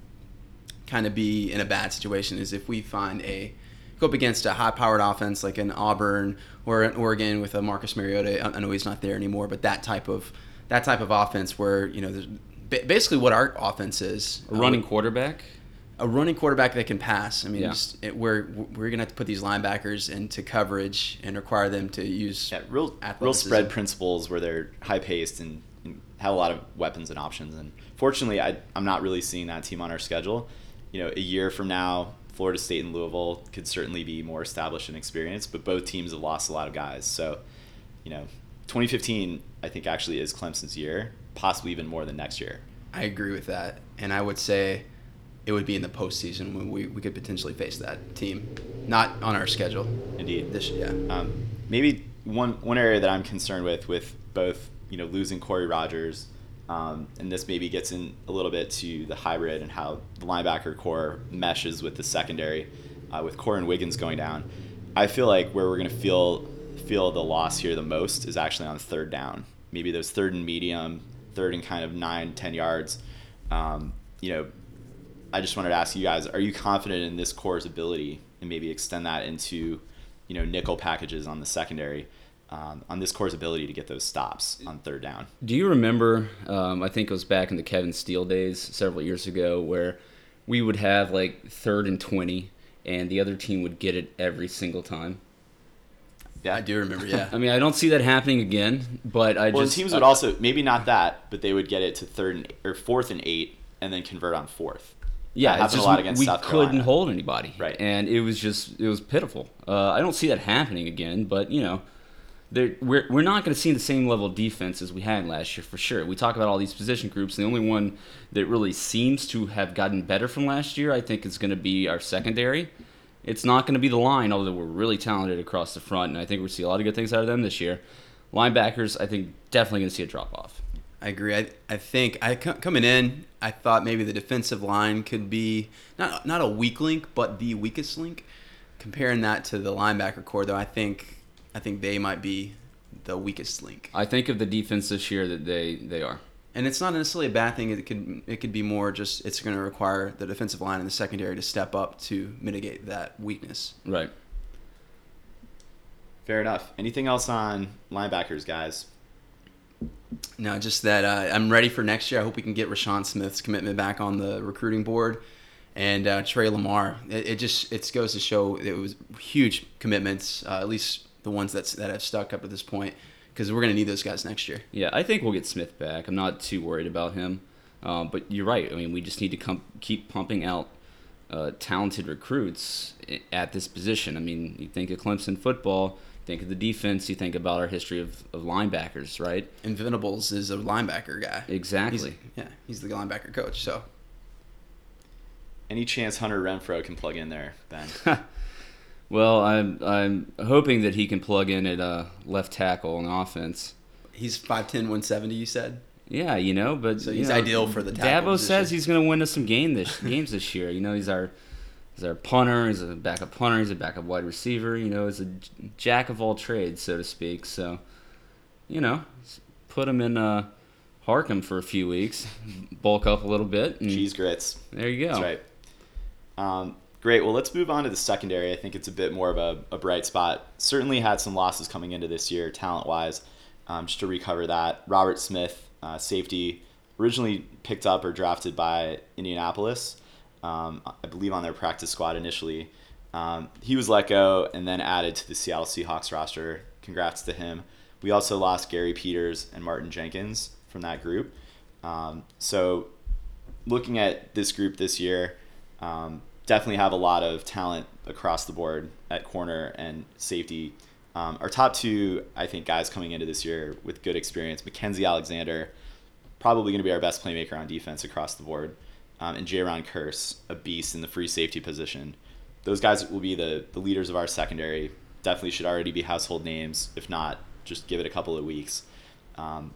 kind of be in a bad situation is if we find a go up against a high-powered offense like an Auburn or an Oregon with a Marcus Mariota. I know he's not there anymore, but that type of that type of offense where you know basically what our offense is. A running uh, quarterback. A running quarterback that can pass. I mean, yeah. just, it, we're we're gonna have to put these linebackers into coverage and require them to use yeah, real real spread principles where they're high paced and, and, have a lot of weapons and options. And fortunately, I I'm not really seeing that team on our schedule. You know, a year from now, Florida State and Louisville could certainly be more established and experienced, but both teams have lost a lot of guys. So, you know, 2015 I think actually is Clemson's year, possibly even more than next year. I agree with that, and I would say it would be in the postseason when we, we could potentially face that team, not on our schedule. Indeed. This yeah. Um, maybe one one area that I'm concerned with with both you know losing Korie Rogers, um, and this maybe gets in a little bit to the hybrid and how the linebacker corps meshes with the secondary, uh, with Korrin Wiggins going down. I feel like where we're going to feel feel the loss here the most is actually on third down. Maybe those third and medium, third and kind of nine, ten yards. Um, you know, I just wanted to ask you guys: Are you confident in this corps's ability, and maybe extend that into, you know, nickel packages on the secondary, um, on this corps's ability to get those stops on third down? Do you remember? Um, I think it was back in the Kevin Steele days, several years ago, where we would have like third and twenty, and the other team would get it every single time. Yeah, I do remember. Yeah, I mean, I don't see that happening again, but I well, just teams would uh, also maybe not that, but they would get it to third and, or fourth and eight, and then convert on fourth. Yeah, it's just, a lot against we, we couldn't hold anybody, right? And it was just it was pitiful. Uh, I don't see that happening again, but you know, we're, we're not going to see the same level of defense as we had last year for sure. We talk about all these position groups, and the only one that really seems to have gotten better from last year, I think, is going to be our secondary. It's not going to be the line, although we're really talented across the front, and I think we're see a lot of good things out of them this year. Linebackers, I think, definitely going to see a drop off. I agree. I, I think I coming in, I thought maybe the defensive line could be not not a weak link, but the weakest link. Comparing that to the linebacker corps, though, I think I think they might be the weakest link. I think of the defense this year that they they are. And it's not necessarily a bad thing. It could it could be more just it's going to require the defensive line and the secondary to step up to mitigate that weakness. Right. Fair enough. Anything else on linebackers, guys? No, just that uh, I'm ready for next year. I hope we can get Rahshaun Smith's commitment back on the recruiting board, and uh, Tre Lamar. It, it, just it goes to show it was huge commitments. Uh, at least the ones that's that have stuck up at this point, because we're going to need those guys next year. Yeah, I think we'll get Smith back. I'm not too worried about him, uh, but you're right. I mean, we just need to com- keep pumping out uh, talented recruits at this position. I mean, you think of Clemson football think of the defense, you think about our history of, of linebackers, right? And Venables is a linebacker guy. Exactly. He's, yeah, he's the linebacker coach. So, any chance Hunter Renfrow can plug in there, Ben? well, I'm I'm hoping that he can plug in at uh, left tackle on offense. He's 5'10", 170, You said. Yeah, you know, but so he's know, ideal for the tackle. Dabo position. says he's going to win us some game this games this year. You know, he's our He's our punter. He's a backup punter. He's a backup wide receiver. You know, he's a jack of all trades, so to speak. So, you know, put him in uh, Harcombe for a few weeks, bulk up a little bit. And Cheese grits. There you go. That's right. Um, great. Well, let's move on to the secondary. I think it's a bit more of a, a bright spot. Certainly had some losses coming into this year, talent wise. Um, just to recover that, Robert Smith, uh, safety, originally picked up or drafted by Indianapolis um, I believe on their practice squad initially. Um, he was let go and then added to the Seattle Seahawks roster. Congrats to him. We also lost Gary Peters and Martin Jenkins from that group. Um, so, looking at this group this year, um, definitely have a lot of talent across the board at corner and safety. Um, our top two, I think, guys coming into this year with good experience Mackensie Alexander, probably going to be our best playmaker on defense across the board um, and Jayron Kearse, a beast in the free safety position. Those guys will be the, the leaders of our secondary. Definitely should already be household names. If not, just give it a couple of weeks. Um,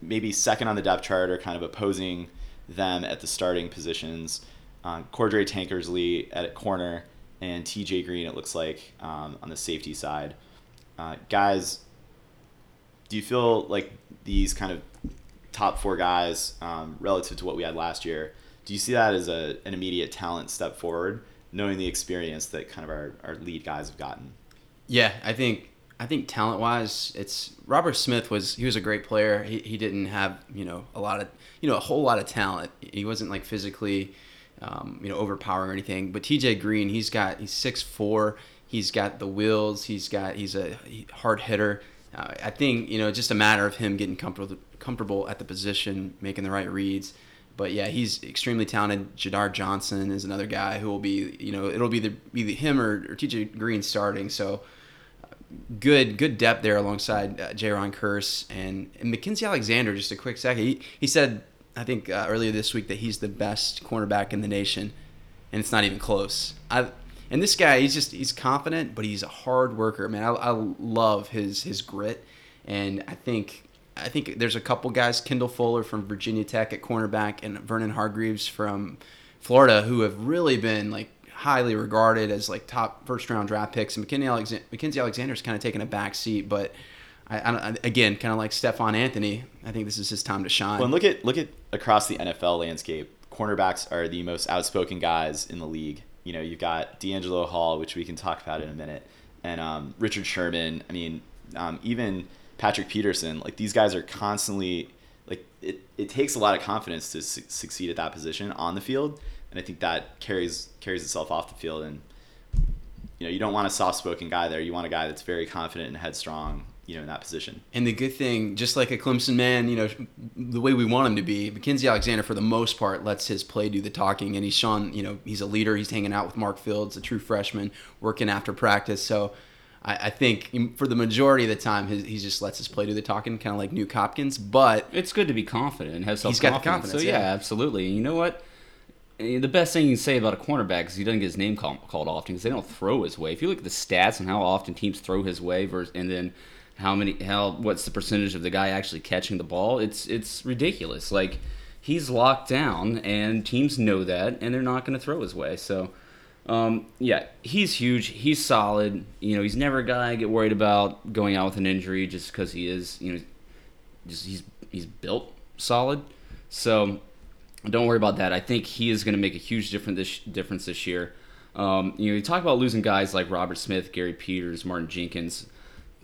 maybe second on the depth chart or kind of opposing them at the starting positions. Uh, Cordrea Tankersley at a corner and TJ Green, it looks like, um, on the safety side. Uh, guys, do you feel like these kind of top four guys um, relative to what we had last year do you see that as a, an immediate talent step forward, knowing the experience that kind of our, our lead guys have gotten? Yeah, I think I think talent wise, it's Robert Smith was he was a great player. He, he didn't have you know a lot of you know a whole lot of talent. He wasn't like physically um, you know overpowering or anything. But TJ Green, he's got he's six four. He's got the wheels. He's got he's a hard hitter. Uh, I think you know it's just a matter of him getting comfortable comfortable at the position, making the right reads. But yeah, he's extremely talented. Jadar Johnson is another guy who will be, you know, it'll be the be him or, or TJ Green starting. So good good depth there alongside uh, Jayron Kearse and, and Mackensie Alexander. Just a quick second, he he said I think uh, earlier this week that he's the best cornerback in the nation, and it's not even close. I and this guy, he's just he's confident, but he's a hard worker. Man, I, I love his his grit, and I think I think there's a couple guys, Kendall Fuller from Virginia Tech at cornerback and Vernon Hargreaves from Florida, who have really been like highly regarded as like top first round draft picks. And Mackensie, Alexander, Mackensie Alexander's kind of taken a back seat, but I, I again, kind of like Stephone Anthony, I think this is his time to shine. Well, and look at look at across the NFL landscape. Cornerbacks are the most outspoken guys in the league. You know, you've got DeAngelo Hall, which we can talk about in a minute, and um, Richard Sherman. I mean, um, even Patrick Peterson, like these guys are constantly like it, it takes a lot of confidence to su- succeed at that position on the field, and I think that carries carries itself off the field. And you know, you don't want a soft spoken guy there. You want a guy that's very confident and headstrong. You know, in that position. And the good thing, just like a Clemson man, you know, the way we want him to be, Mackensie Alexander, for the most part, lets his play do the talking. And he's shown, you know, he's a leader. He's hanging out with Mark Fields, a true freshman, working after practice. So I, I think for the majority of the time, his, he just lets his play do the talking, kind of like Nuke Hopkins. But It's good to be confident and have self He's got the confidence. So yeah, yeah. absolutely. And you know what? Eh, The best thing you can say about a cornerback is he doesn't get his name call, called often because they don't throw his way. If you look at the stats and how often teams throw his way, versus, and then how many, how what's the percentage of the guy actually catching the ball? It's it's ridiculous. Like he's locked down, and teams know that, and they're not going to throw his way. So. Um, yeah, he's huge. He's solid. You know, he's never a guy I get worried about going out with an injury just because he is, you know, just he's he's built solid. So don't worry about that. I think he is going to make a huge difference this difference this year. Um, you know, you talk about losing guys like Robert Smith, Gary Peters, Martin Jenkins.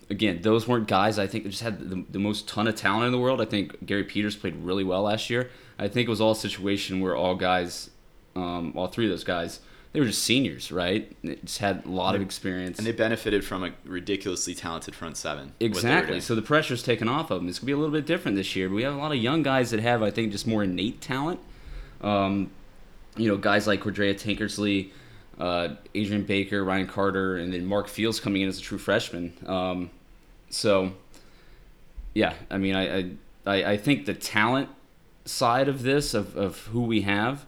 Again, those weren't guys I think that just had the, the most ton of talent in the world. I think Gary Peters played really well last year. I think it was all a situation where all guys, um, all three of those guys, they were just seniors, right? They just had a lot of experience. And they benefited from a ridiculously talented front seven. with what they were Exactly. So the pressure's taken off of them. It's gonna be a little bit different this year. But we have a lot of young guys that have, I think, just more innate talent. Um, you know, guys like Cordrea Tankersley, uh, Adrian Baker, Ryan Carter, and then Mark Fields coming in as a true freshman. Um, so, yeah, I mean, I, I I think the talent side of this of, of who we have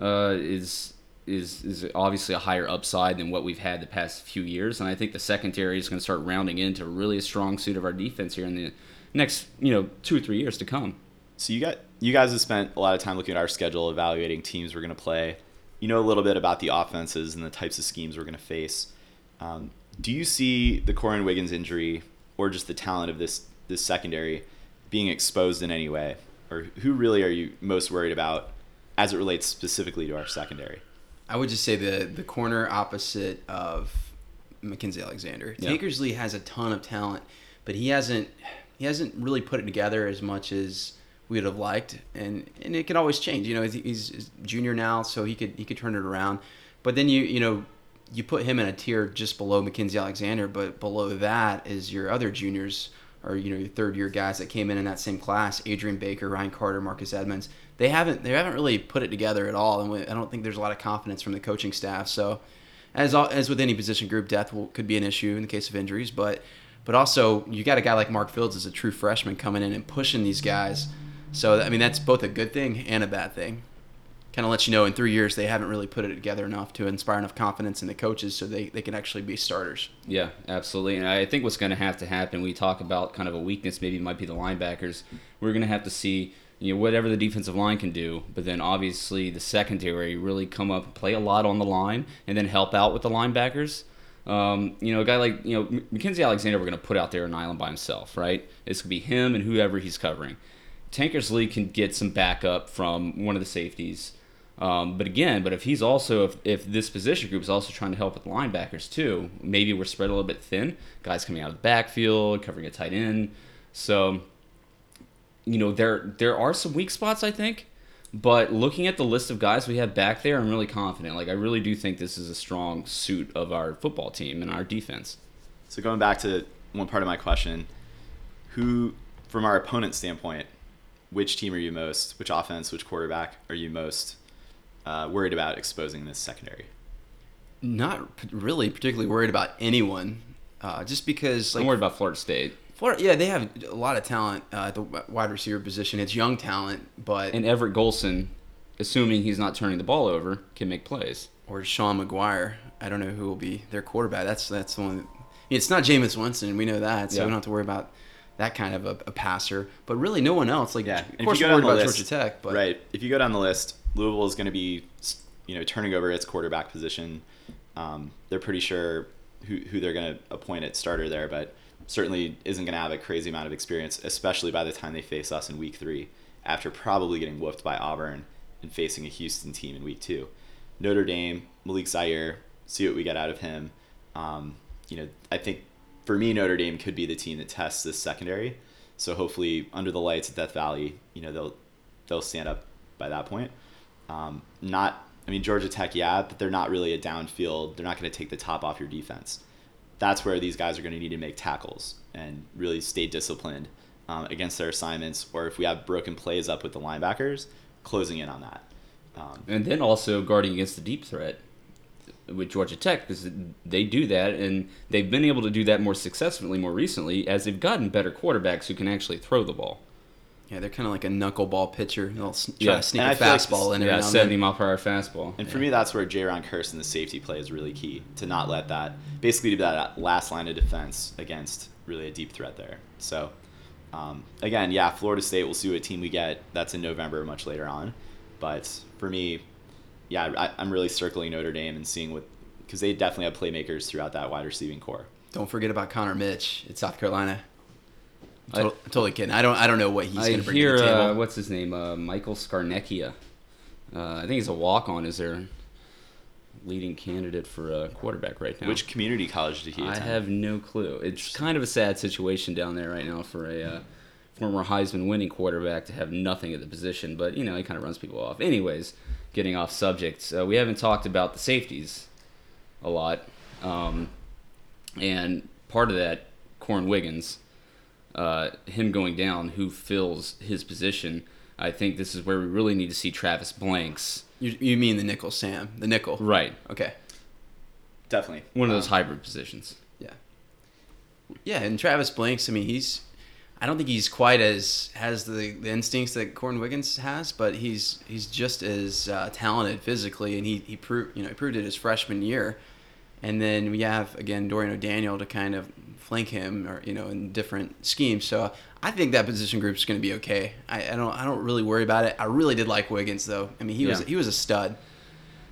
uh, is is is obviously a higher upside than what we've had the past few years, and I think the secondary is going to start rounding into really a strong suit of our defense here in the next you know two or three years to come. So you got you guys have spent a lot of time looking at our schedule, evaluating teams we're going to play. You know a little bit about the offenses and the types of schemes we're going to face. Um, do you see the Korrin Wiggins injury or just the talent of this this secondary being exposed in any way, or who really are you most worried about as it relates specifically to our secondary? I would just say the the corner opposite of Mackensie Alexander. Yeah. Tankersley has a ton of talent, but he hasn't he hasn't really put it together as much as we would have liked, and and it can always change. You know, he's, he's junior now, so he could he could turn it around. But then you you know you put him in a tier just below Mackensie Alexander, but below that is your other juniors or you know your third year guys that came in in that same class: Adrian Baker, Ryan Carter, Marcus Edmonds. They haven't they haven't really put it together at all, and I don't think there's a lot of confidence from the coaching staff. So, as as with any position group, depth will, could be an issue in the case of injuries, but but also you got a guy like Mark Fields as a true freshman coming in and pushing these guys. So I mean that's both a good thing and a bad thing. Kind of lets you know in three years they haven't really put it together enough to inspire enough confidence in the coaches so they, they can actually be starters. Yeah, absolutely. And I think what's going to have to happen, we talk about kind of a weakness, maybe it might be the linebackers. We're going to have to see, you know, whatever the defensive line can do, but then obviously the secondary really come up, play a lot on the line, and then help out with the linebackers. Um, you know, a guy like, you know, Mackensie Alexander, we're going to put out there an island by himself, right? It's going to be him and whoever he's covering. Tankersley can get some backup from one of the safeties. Um, but again, but if he's also if, if this position group is also trying to help with linebackers too, maybe we're spread a little bit thin. Guys coming out of the backfield, covering a tight end. So, you know, there there are some weak spots I think, but looking at the list of guys we have back there, I'm really confident. Like I really do think this is a strong suit of our football team and our defense. So going back to one part of my question, who, from our opponent standpoint, which team are you most, which offense, which quarterback are you most uh, worried about exposing this secondary? Not p- really particularly worried about anyone, uh, just because like I'm worried about Florida State Florida, yeah, they have a lot of talent uh, at the wide receiver position. It's young talent, but and Everett Golson, assuming he's not turning the ball over, can make plays. or Sean Maguire. I don't know who will be their quarterback. That's that's the one. That, it's not Jameis Winston. We know that, so Yeah. we don't have to worry about that kind of a, a passer. But really, no one else. Like, Yeah, of course, you we're worried down about list, Georgia Tech, but right, if you go down the list, Louisville is going to be, you know, turning over its quarterback position. Um, they're pretty sure who, who they're going to appoint at starter there, but certainly isn't going to have a crazy amount of experience, especially by the time they face us in week three, after probably getting whooped by Auburn and facing a Houston team in week two. Notre Dame, Malik Zaire, see what we get out of him. Um, you know, I think for me, Notre Dame could be the team that tests this secondary. So hopefully, under the lights at Death Valley, you know they'll they'll stand up by that point. Um, not, I mean Georgia Tech, yeah, but they're not really a downfield. They're not going to take the top off your defense. That's where these guys are going to need to make tackles and really stay disciplined um, against their assignments. Or if we have broken plays up with the linebackers, closing in on that. Um, And then also guarding against the deep threat. with Georgia Tech because they do that, and they've been able to do that more successfully more recently as they've gotten better quarterbacks who can actually throw the ball. Yeah, they're kind of like a knuckleball pitcher. They'll s- try Yeah, to sneak and a I feel like fastball in every Yeah, seventy then. mile per hour fastball. And for me, that's where Jayron Kearse and the safety play is really key to not let that basically to be that last line of defense against really a deep threat there. So um, again, yeah, Florida State. We'll see what team we get. That's in November, much later on. But for me, yeah, I, I'm really circling Notre Dame and seeing what because they definitely have playmakers throughout that wide receiving corps. Don't forget about Connor Mitch at South Carolina. I- I'm totally kidding. I don't. I don't know what he's going to bring hear to the table. uh, what's his name, uh, Michael Scarnecchia. Uh, I think he's a walk on. Is their leading candidate for a quarterback right now? Which community college did he attend? I have no clue. It's kind of a sad situation down there right now for a uh, former Heisman winning quarterback to have nothing at the position, but you know he kind of runs people off. Anyways, getting off subject, uh, we haven't talked about the safeties a lot, um, and part of that, Korrin Wiggins, uh, him going down, who fills his position. I think this is where we really need to see Travis Blanks. You, you mean the nickel, Sam? The nickel. Right, Okay. definitely one of those Um, hybrid positions. Yeah. Yeah, and Travis Blanks. I mean, he's. I don't think he's quite as has the, the instincts that Korrin Wiggins has, but he's he's just as uh, talented physically, and he he proved you know he proved it his freshman year, and then we have again Dorian O'Daniel to kind of flank him or you know in different schemes. So I think that position group is going to be okay. I, I don't I don't really worry about it. I really did like Wiggins though. I mean he was he was a stud.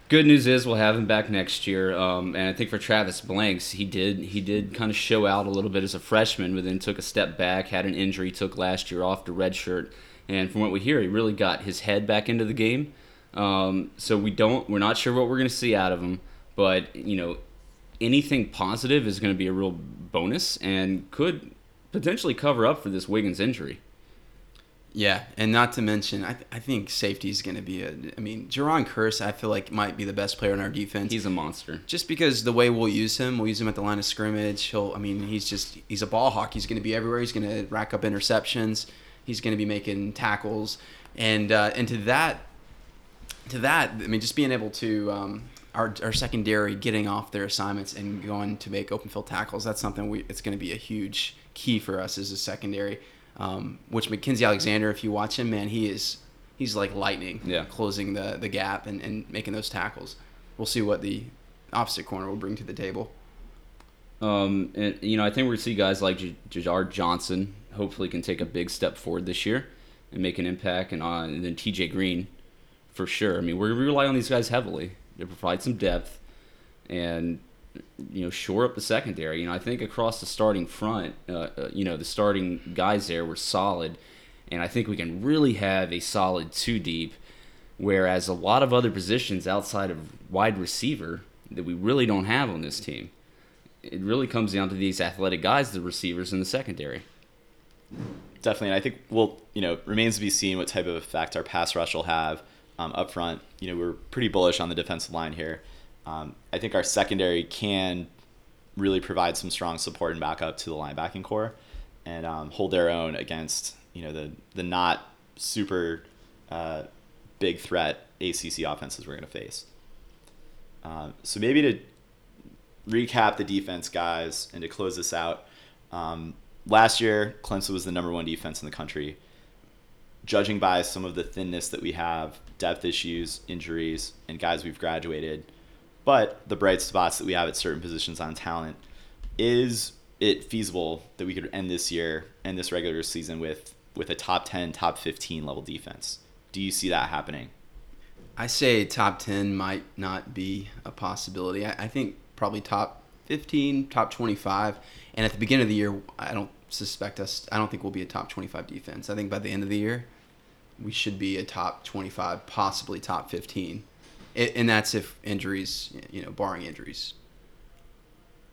Good news is we'll have him back next year, um, and I think for Travis Blanks, he did he did kind of show out a little bit as a freshman, but then took a step back, had an injury, took last year off to redshirt, and from what we hear, he really got his head back into the game. Um, so we don't we're not sure what we're going to see out of him, but you know anything positive is going to be a real bonus and could potentially cover up for this Wiggins injury. Yeah, and not to mention, I, I think safety is going to be a. I mean, Jayron Kearse, I feel like might be the best player in our defense. He's a monster. just because the way we'll use him, we'll use him at the line of scrimmage. He'll, I mean, he's just he's a ball hawk. He's going to be everywhere. He's going to rack up interceptions. He's going to be making tackles, and uh, and to that, to that, I mean, just being able to um, our our secondary getting off their assignments and going to make open field tackles. That's something we. It's going to be a huge key for us as a secondary. Um, which Mackensie Alexander, if you watch him, man, he is he's like lightning. Yeah. closing the the gap and, and making those tackles. We'll see what the opposite corner will bring to the table. Um, and you know, I think we're gonna see guys like J- Jadar Johnson hopefully can take a big step forward this year and make an impact, and on and then T.J. Green for sure. I mean, we rely on these guys heavily to provide some depth and you know shore up the secondary. You know, I think across the starting front, uh, uh, you know, the starting guys there were solid, and I think we can really have a solid two deep. Whereas a lot of other positions outside of wide receiver that we really don't have on this team it really comes down to these athletic guys, the receivers in the secondary. Definitely, and I think well, you know, remains to be seen what type of effect our pass rush will have um, up front. You know, we're pretty bullish on the defensive line here. Um, I think our secondary can really provide some strong support and backup to the linebacking corps, and um, hold their own against you know the the not super uh, big threat ACC offenses we're going to face. Um, so maybe to recap the defense, guys, and to close this out. Um, last year, Clemson was the number one defense in the country. Judging by some of the thinness that we have, depth issues, injuries, and guys we've graduated, but the bright spots that we have at certain positions on talent, is it feasible that we could end this year and this regular season with with a top 10, top 15 level defense? Do you see that happening? I say top 10 might not be a possibility. I, I think probably top 15, top 25. And at the beginning of the year, I don't suspect us, I don't think we'll be a top 25 defense. I think by the end of the year, we should be a top 25, possibly top 15. It, and that's if injuries, you know, barring injuries.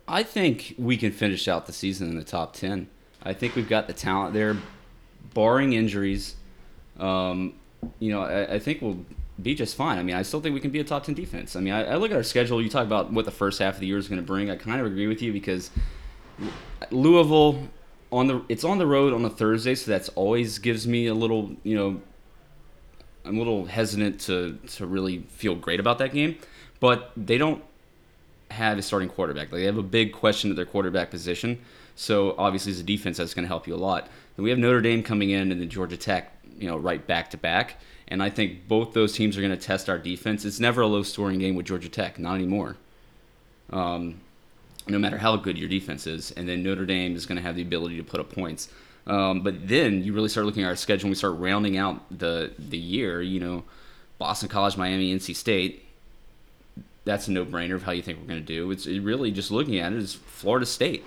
I think we can finish out the season in the top 10. I think we've got the talent there, barring injuries. Um, you know, I, I think we'll be just fine. I mean, I still think we can be a top 10 defense. I mean, I, I look at our schedule. You talk about what the first half of the year is going to bring. I kind of agree with you because Louisville on the it's on the road on a Thursday, so that's always gives me a little, you know, I'm a little hesitant to to really feel great about that game. But they don't have a starting quarterback. Like they have a big question at their quarterback position. So obviously, as a defense, that's going to help you a lot. And we have Notre Dame coming in and then Georgia Tech, you know, right back to back. And I think both those teams are going to test our defense. It's never a low scoring game with Georgia Tech, not anymore. Um, no matter how good your defense is. And then Notre Dame is going to have the ability to put up points. Um, but then you really start looking at our schedule and we start rounding out the the year. You know, Boston College, Miami, NC State. That's a no brainer of how you think we're going to do. It's it really just looking at it is Florida State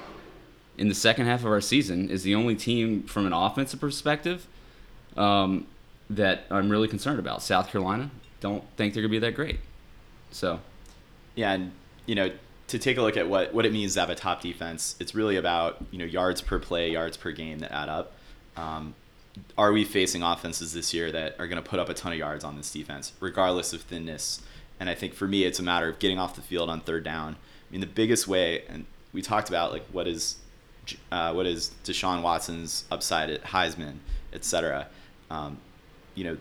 in the second half of our season is the only team from an offensive perspective um, that I'm really concerned about. South Carolina don't think they're going to be that great. So, yeah, and you know, to take a look at what, what it means to have a top defense, it's really about you know yards per play, yards per game that add up. Um, are we facing offenses this year that are going to put up a ton of yards on this defense, regardless of thinness? And I think for me, it's a matter of getting off the field on third down. I mean, the biggest way, and we talked about like what is uh, what is Deshaun Watson's upside at Heisman, et cetera. Um, you know,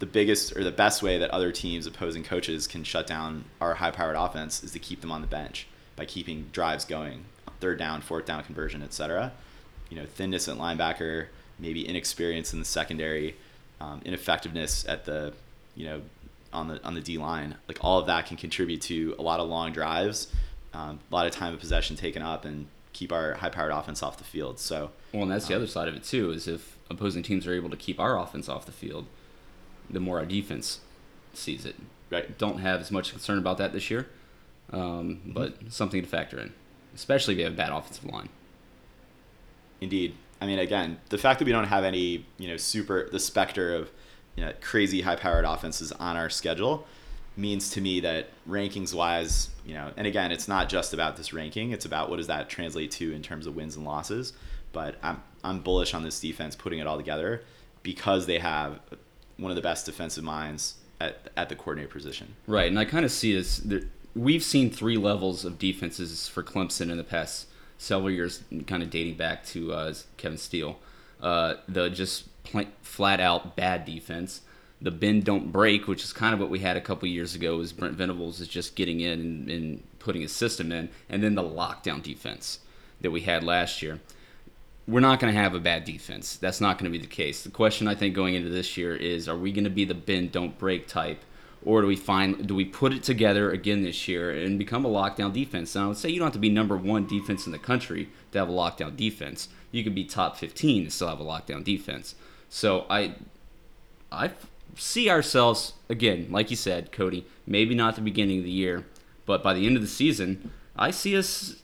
the biggest or the best way that other teams, opposing coaches, can shut down our high-powered offense is to keep them on the bench by keeping drives going, third down, fourth down conversion, et cetera. You know, thinness at linebacker, maybe inexperience in the secondary, um, ineffectiveness at the, you know, on the on the D line. Like all of that can contribute to a lot of long drives, um, a lot of time of possession taken up, and keep our high-powered offense off the field. So, well, and that's the other side of it too. Is if opposing teams are able to keep our offense off the field, the more our defense sees it. Right. Don't have as much concern about that this year, um, mm-hmm. but something to factor in, especially if you have a bad offensive line. Indeed. I mean, again, the fact that we don't have any, you know, super the specter of, you know, crazy high-powered offenses on our schedule means to me that rankings wise, you know, and again, it's not just about this ranking, it's about what does that translate to in terms of wins and losses. But I'm I'm bullish on this defense putting it all together because they have one of the best defensive minds at at the coordinator position. Right, and I kind of see this. We've seen three levels of defenses for Clemson in the past several years, kind of dating back to uh, Kevin Steele. Uh, the just flat out bad defense the bend don't break, which is kind of what we had a couple years ago, is Brent Venables is just getting in and, and putting his system in, and then the lockdown defense that we had last year. We're not going to have a bad defense. That's not going to be the case. The question I think going into this year is: Are we going to be the bend don't break type, or do we find do we put it together again this year and become a lockdown defense? Now, I would say you don't have to be number one defense in the country to have a lockdown defense. You could be top 15 and still have a lockdown defense. So I, I see ourselves again, like you said, Cody. Maybe not the beginning of the year, but by the end of the season, I see us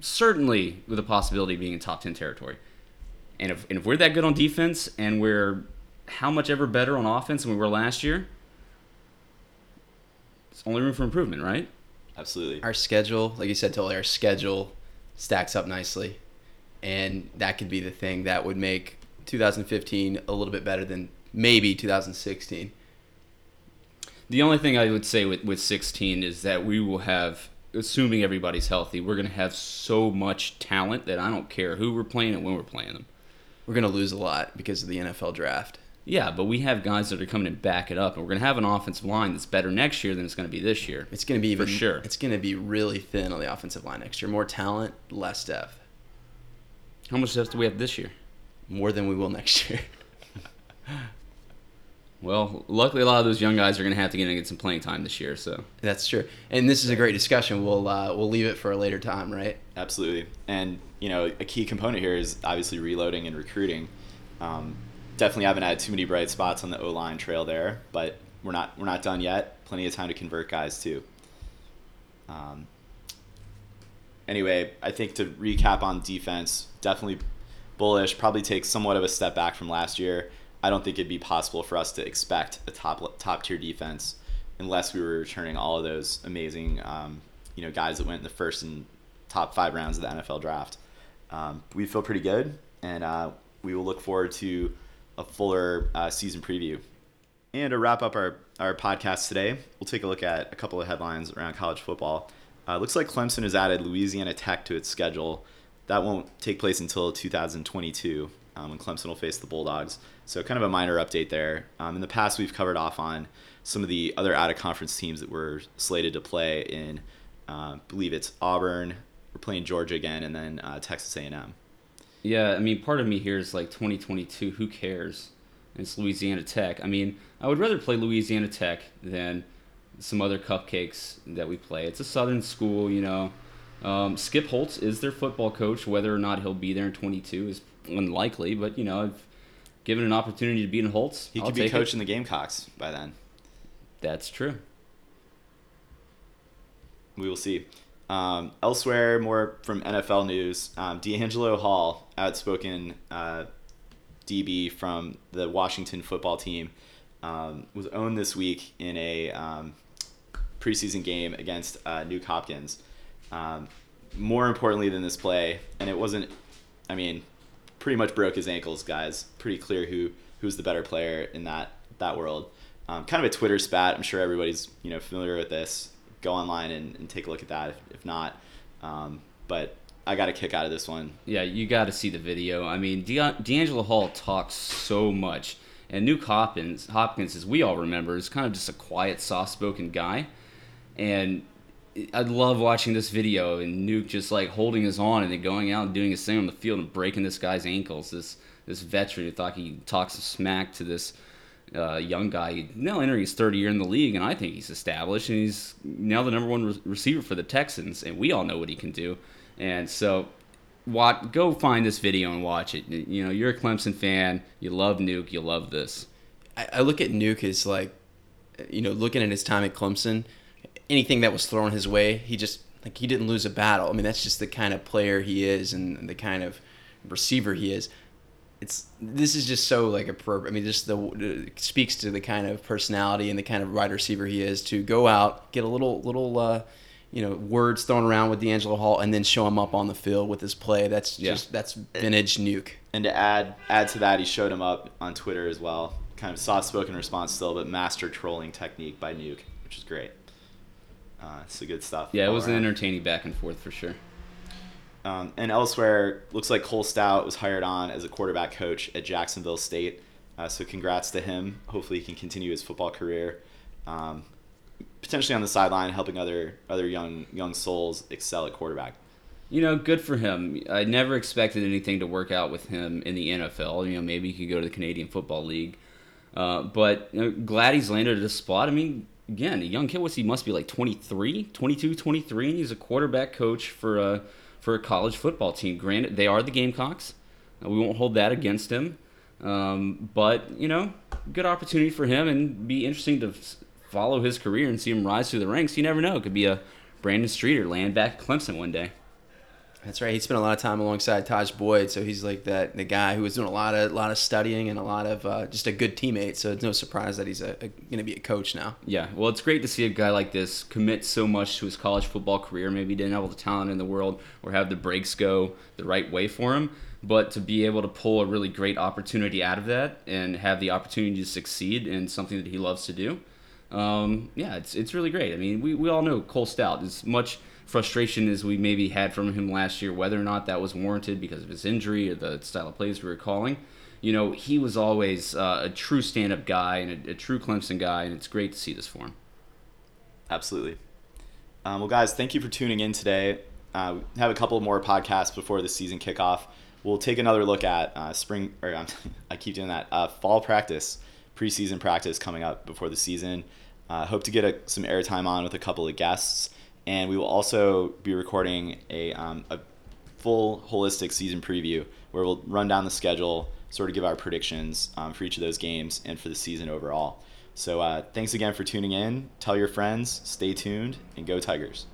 certainly with a possibility of being in top ten territory. And if and if we're that good on defense and we're how much ever better on offense than we were last year, it's only room for improvement, right? Absolutely. Our schedule, like you said, totally, our schedule stacks up nicely, and that could be the thing that would make 2015 a little bit better than maybe 2016. The only thing I would say with, with 16 is that we will have, assuming everybody's healthy, we're going to have so much talent that I don't care who we're playing and when we're playing them. We're going to lose a lot because of the NFL draft. Yeah, but we have guys that are coming and back it up, and we're going to have an offensive line that's better next year than it's going to be this year. It's going to be even for sure. It's going to be really thin on the offensive line next year. More talent, less depth. How much depth do we have this year? More than we will next year. Well, luckily, a lot of those young guys are going to have to get, in get some playing time this year. So that's true, and this is a great discussion. We'll uh, we'll leave it for a later time, right? Absolutely, and you know, a key component here is obviously reloading and recruiting. Um, definitely haven't had too many bright spots on the O line trail there, but we're not we're not done yet. Plenty of time to convert guys too. Um, anyway, I think to recap on defense, definitely bullish. Probably takes somewhat of a step back from last year I don't think it'd be possible for us to expect a top top tier defense unless we were returning all of those amazing um, you know guys that went in the first and top five rounds of the NFL draft. Um, we feel pretty good, and uh, we will look forward to a fuller uh, season preview. And to wrap up our, our podcast today, we'll take a look at a couple of headlines around college football. Uh, looks like Clemson has added Louisiana Tech to its schedule. That won't take place until 2022 um, when Clemson will face the Bulldogs. So kind of a minor update there. Um, in the past, we've covered off on some of the other out of conference teams that were slated to play in Uh, believe it's Auburn. We're playing Georgia again, and then uh, Texas A&M. Yeah, I mean, part of me here is like 2022. Who cares? It's Louisiana Tech. I mean, I would rather play Louisiana Tech than some other cupcakes that we play. It's a Southern school, you know. Um, Skip Holtz is their football coach. Whether or not he'll be there in 22 is unlikely, but you know, I've given an opportunity to be in Holtz. He I'll could be take it. coaching the Gamecocks by then. That's true. We will see. Um, elsewhere, more from NFL news, um, DeAngelo Hall, outspoken uh, DB from the Washington football team, um, was owned this week in a um, preseason game against uh, Nuke Hopkins. Um, more importantly than this play, and it wasn't, I mean, pretty much broke his ankles, guys. Pretty clear who who's the better player in that that world. Um, kind of a Twitter spat. I'm sure everybody's you know familiar with this. Go online and, and take a look at that if, if not. Um, but I got a kick out of this one. Yeah, you got to see the video. I mean, De- Hall talks so much, and Nuke Hopkins, Hopkins, as we all remember, is kind of just a quiet, soft-spoken guy, and I love watching this video and Nuke just like holding his on and then going out and doing his thing on the field and breaking this guy's ankles. This this veteran who thought he talks smack to this uh, young guy, now entering his third year in the league, and I think he's established and he's now the number one re- receiver for the Texans, and we all know what he can do. And so, what go find this video and watch it. You know, you're a Clemson fan, you love Nuke, you love this. I, I look at Nuke as like, you know, looking at his time at Clemson, anything that was thrown his way, he just like he didn't lose a battle. I mean, that's just the kind of player he is and the kind of receiver he is. It's this is just so like a pro. I mean, just the speaks to the kind of personality and the kind of wide receiver he is to go out, get a little little. uh you know, words thrown around with DeAngelo Hall, and then show him up on the field with his play. That's Yeah. just that's vintage nuke. And to add add to that, he showed him up on Twitter as well. Kind of soft spoken response still, but master trolling technique by Nuke, which is great. Uh, it's a good stuff. Yeah, it was an entertaining back and forth for sure. Um, and elsewhere, looks like Cole Stoudt was hired on as a quarterback coach at Jacksonville State. Uh, so congrats to him. Hopefully, he can continue his football career. Um, potentially on the sideline, helping other other young young souls excel at quarterback. You know, good for him. I never expected anything to work out with him in the NFL. You know, maybe he could go to the Canadian Football League. Uh, but you know, glad he's landed at a spot. I mean, again, a young kid, what's he must be like 23, 22, 23, and he's a quarterback coach for a, for a college football team. Granted, they are the Gamecocks. Uh, we won't hold that against him. Um, but, you know, good opportunity for him and be interesting to follow his career and see him rise through the ranks. You never know. It could be a Brandon Streeter land back Clemson one day. That's right. He spent a lot of time alongside Tajh Boyd, so he's like that the guy who was doing a lot of lot of studying and a lot of uh, just a good teammate. So it's no surprise that he's a, a, going to be a coach now. Yeah, well, it's great to see a guy like this commit so much to his college football career. Maybe he didn't have all the talent in the world or have the breaks go the right way for him, but to be able to pull a really great opportunity out of that and have the opportunity to succeed in something that he loves to do, um, yeah, it's it's really great. I mean, we, we all know Cole Stoudt. is much frustration as we maybe had from him last year, whether or not that was warranted because of his injury or the style of plays we were calling, you know, he was always uh, a true stand-up guy and a, a true Clemson guy, and it's great to see this for him. Absolutely. Um, well, guys, thank you for tuning in today. Uh, we have a couple more podcasts before the season kickoff. We'll take another look at uh, spring, or um, I keep doing that, uh, fall practice, preseason practice coming up before the season. Uh, hope to get a, some airtime on with a couple of guests. And we will also be recording a, um, a full holistic season preview where we'll run down the schedule, sort of give our predictions um, for each of those games and for the season overall. So uh, thanks again for tuning in. Tell your friends, stay tuned, and go Tigers.